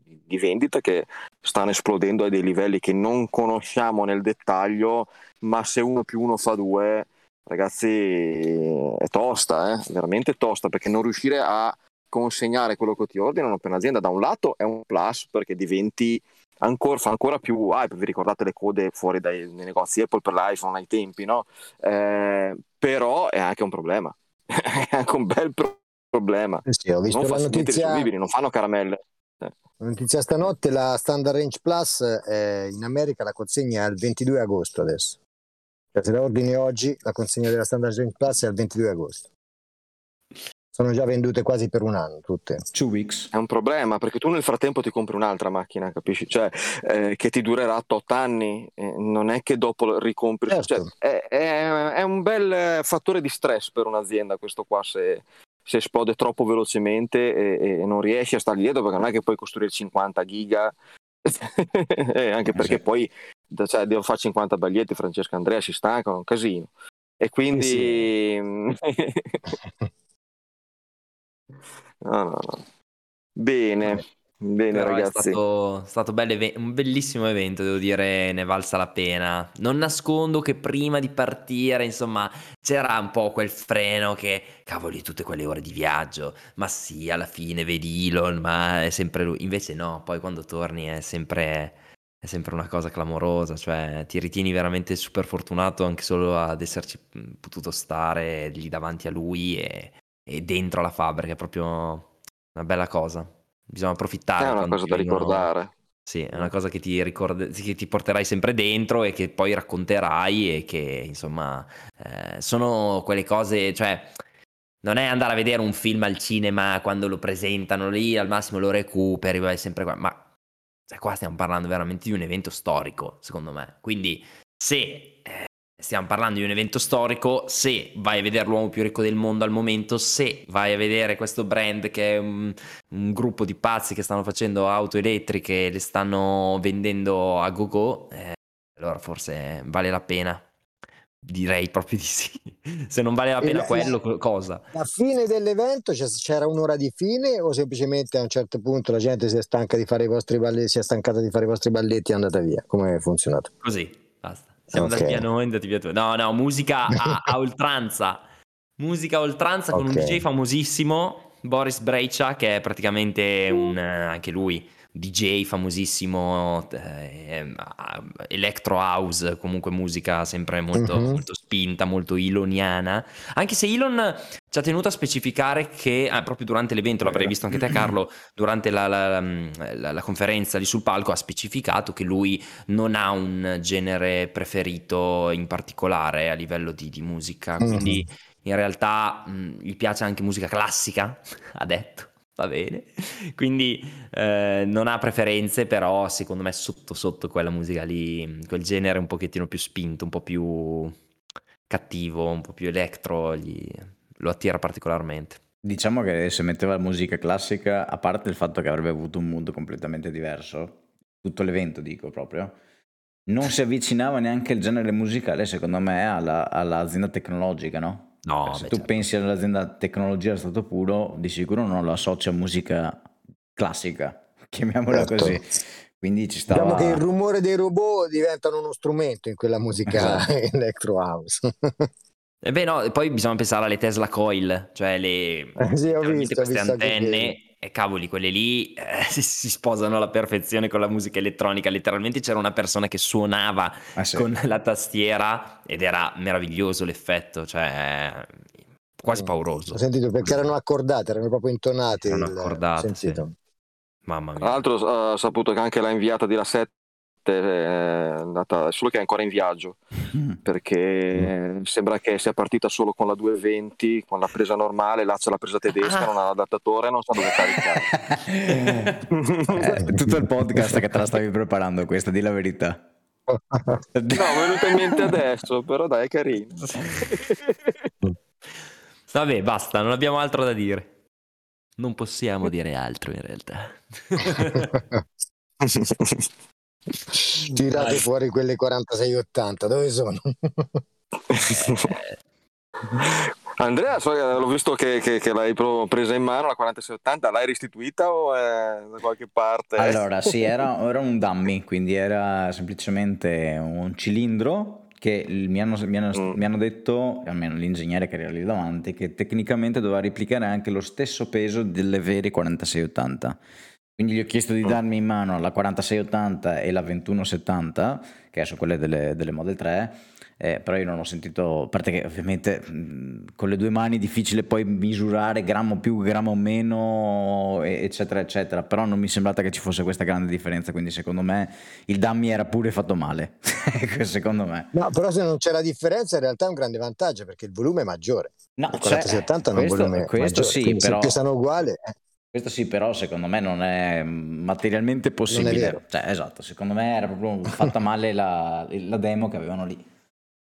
di, di vendita che stanno esplodendo a dei livelli che non conosciamo nel dettaglio, ma se uno più uno fa due, ragazzi, è tosta, eh? veramente tosta, perché non riuscire a consegnare quello che ti ordinano per un'azienda da un lato è un plus perché diventi ancora, fa ancora più hype, vi ricordate le code fuori dai, dai negozi Apple per l'iPhone ai tempi, no? Eh, però è anche un problema, è anche un bel pro- problema. Eh sì, ho visto non la notizia... non fanno caramelle. Eh. La notizia stanotte, la Standard Range Plus eh, in America la consegna è il 22 agosto adesso. Cioè, se la ordini oggi, la consegna della Standard Range Plus è il 22 agosto. Sono già vendute quasi per un anno tutte. Two weeks. È un problema perché tu nel frattempo ti compri un'altra macchina, capisci? Cioè, eh, che ti durerà 8 anni, eh, non è che dopo ricompri. Cioè, certo. Cioè, è, è, è, un bel fattore di stress per un'azienda questo qua se, se esplode troppo velocemente e, e, non riesci a stargli dietro perché non è che puoi costruire 50 giga. Eh, anche perché sì. poi cioè, devo fare 50 bagliette, Francesco Andrea si stancano, è un casino. E quindi... Sì. No, no, no. Bene, bene Però ragazzi. È stato, stato belle- un bellissimo evento, devo dire, ne valsa la pena. Non nascondo che prima di partire, insomma, c'era un po' quel freno che, cavoli, tutte quelle ore di viaggio, ma sì, alla fine vedi Elon, ma è sempre lui. Invece no, poi quando torni è sempre, è sempre una cosa clamorosa, cioè ti ritieni veramente super fortunato anche solo ad esserci potuto stare lì davanti a lui e e dentro la fabbrica, è proprio una bella cosa. Bisogna approfittare. È una cosa da vengono... ricordare. Sì, è una cosa che ti, ricord... che ti, porterai sempre dentro e che poi racconterai e che insomma eh, sono quelle cose, cioè non è andare a vedere un film al cinema quando lo presentano lì, al massimo lo recuperi, vai sempre qua, ma cioè, qua stiamo parlando veramente di un evento storico, secondo me. Quindi se eh, Stiamo parlando di un evento storico, se vai a vedere l'uomo più ricco del mondo al momento, se vai a vedere questo brand che è un, un gruppo di pazzi che stanno facendo auto elettriche e le stanno vendendo a go-go, eh, allora forse vale la pena. Direi proprio di sì. Se non vale la pena la, quello, la, cosa? La fine dell'evento c'era un'ora di fine o semplicemente a un certo punto la gente si è stanca di fare i vostri balletti, si è stancata di fare i vostri balletti e è andata via? Come è funzionato? Così, basta. Siamo okay. andati via noi, andati via tu. No, no, musica a, a oltranza. Musica a oltranza okay. con un DJ famosissimo, Boris Breccia, che è praticamente un, anche lui DJ famosissimo, eh, electro house, comunque musica sempre molto, uh-huh. molto, spinta, molto iloniana. Anche se Elon ci ha tenuto a specificare che, ah, proprio durante l'evento, l'avrei visto anche te Carlo, durante la, la, la, la, conferenza lì sul palco, ha specificato che lui non ha un genere preferito in particolare a livello di, di musica, quindi uh-huh. in realtà mh, gli piace anche musica classica, ha detto va bene. Quindi eh, non ha preferenze, però secondo me sotto sotto quella musica lì, quel genere un pochettino più spinto, un po' più cattivo, un po' più elettro, gli... lo attira particolarmente. Diciamo che se metteva musica classica, a parte il fatto che avrebbe avuto un mood completamente diverso, tutto l'evento dico proprio, non si avvicinava neanche il genere musicale, secondo me, alla, all'azienda tecnologica, no? No, se beh, tu certo. pensi all'azienda tecnologia stato puro, di sicuro non lo associa a musica classica, chiamiamola certo. così. Quindi ci stava... Diciamo che il rumore dei robot diventano uno strumento in quella musica Esatto. electro house. E Eh beh no, poi bisogna pensare alle Tesla Coil, cioè le Eh sì, visto, ho queste antenne, e cavoli, quelle lì eh, si, si sposano alla perfezione con la musica elettronica. Letteralmente c'era una persona che suonava Ah, sì. con la tastiera ed era meraviglioso l'effetto, cioè quasi Mm. pauroso. Ho sentito perché erano accordate, erano proprio intonate. Erano il- accordate, ho sentito. Mamma Tra mia. l'altro ho saputo che anche la inviata di La 7 è andata, solo che è ancora in viaggio, Mm. perché sembra che sia partita solo con la 220, con la presa normale, là c'è la presa tedesca, Ah. non ha l'adattatore, non sa dove caricare. Eh, tutto il podcast che te la stavi preparando questa, di la verità. No, è venuto in mente adesso, però dai, è carino. Vabbè, basta, non abbiamo altro da dire. Non possiamo dire altro in realtà. Tirate Dai. fuori quelle 4680, dove sono? Andrea, so l'ho visto che, che- che l'hai presa in mano la 4680, l'hai restituita o è da qualche parte? Allora, sì, era, era un dummy, quindi era semplicemente un cilindro che mi hanno, mi hanno- Mm. mi hanno detto, almeno l'ingegnere che era lì davanti, che tecnicamente doveva replicare anche lo stesso peso delle vere 4680. Quindi gli ho chiesto di Mm. darmi in mano la 4680 e la 2170, che sono quelle delle, delle Model 3, eh, però io non ho sentito, a parte che ovviamente mh, con le due mani è difficile poi misurare grammo più, grammo meno, eccetera, eccetera, però non mi è sembrata che ci fosse questa grande differenza, quindi secondo me il dummy era pure fatto male, Ecco, secondo me. No, però se non c'è la differenza in realtà è un grande vantaggio perché il volume è maggiore. No, Il cioè, 4680 hanno un volume questo maggiore, sì, però... se pesano uguale... eh. Questo sì, però secondo me non è materialmente possibile. vero. Cioè, esatto, secondo me era proprio fatta male la, la demo che avevano lì.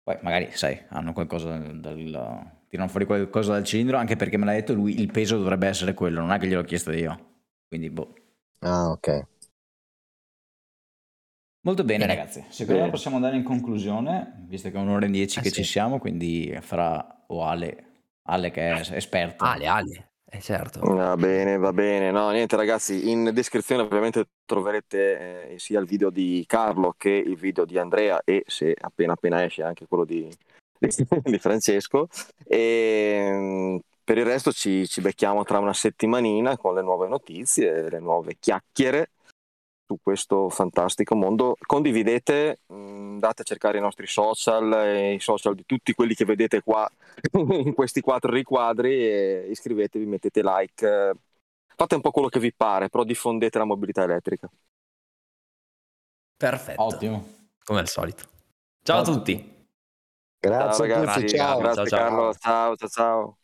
Poi magari, sai, hanno qualcosa dal... tirano fuori qualcosa dal cilindro, anche perché me l'ha detto lui, il peso dovrebbe essere quello, non è che gliel'ho chiesto io. Quindi, boh. Ah, ok. Molto bene, Bene. ragazzi. Secondo me possiamo andare in conclusione, visto che è un'ora e dieci Eh che sì. ci siamo, quindi farà o Ale, Ale che è esperto. Ale, Ale, eh certo. Va bene, va bene. No, niente ragazzi, in descrizione ovviamente troverete eh, sia il video di Carlo che il video di Andrea e se appena appena esce anche quello di, di Francesco. E mm, per il resto ci, ci becchiamo tra una settimanina con le nuove notizie, le nuove chiacchiere su questo fantastico mondo. Condividete, andate a cercare i nostri social, e i social di tutti quelli che vedete qua in questi quattro riquadri e iscrivetevi, mettete like, eh, fate un po' quello che vi pare, però diffondete la mobilità elettrica. Perfetto. Ottimo. Come al solito. Ciao a Ciao a tutti. Grazie ciao ragazzi, tutti, ciao. grazie Ciao, ciao. Carlo, ciao ciao ciao.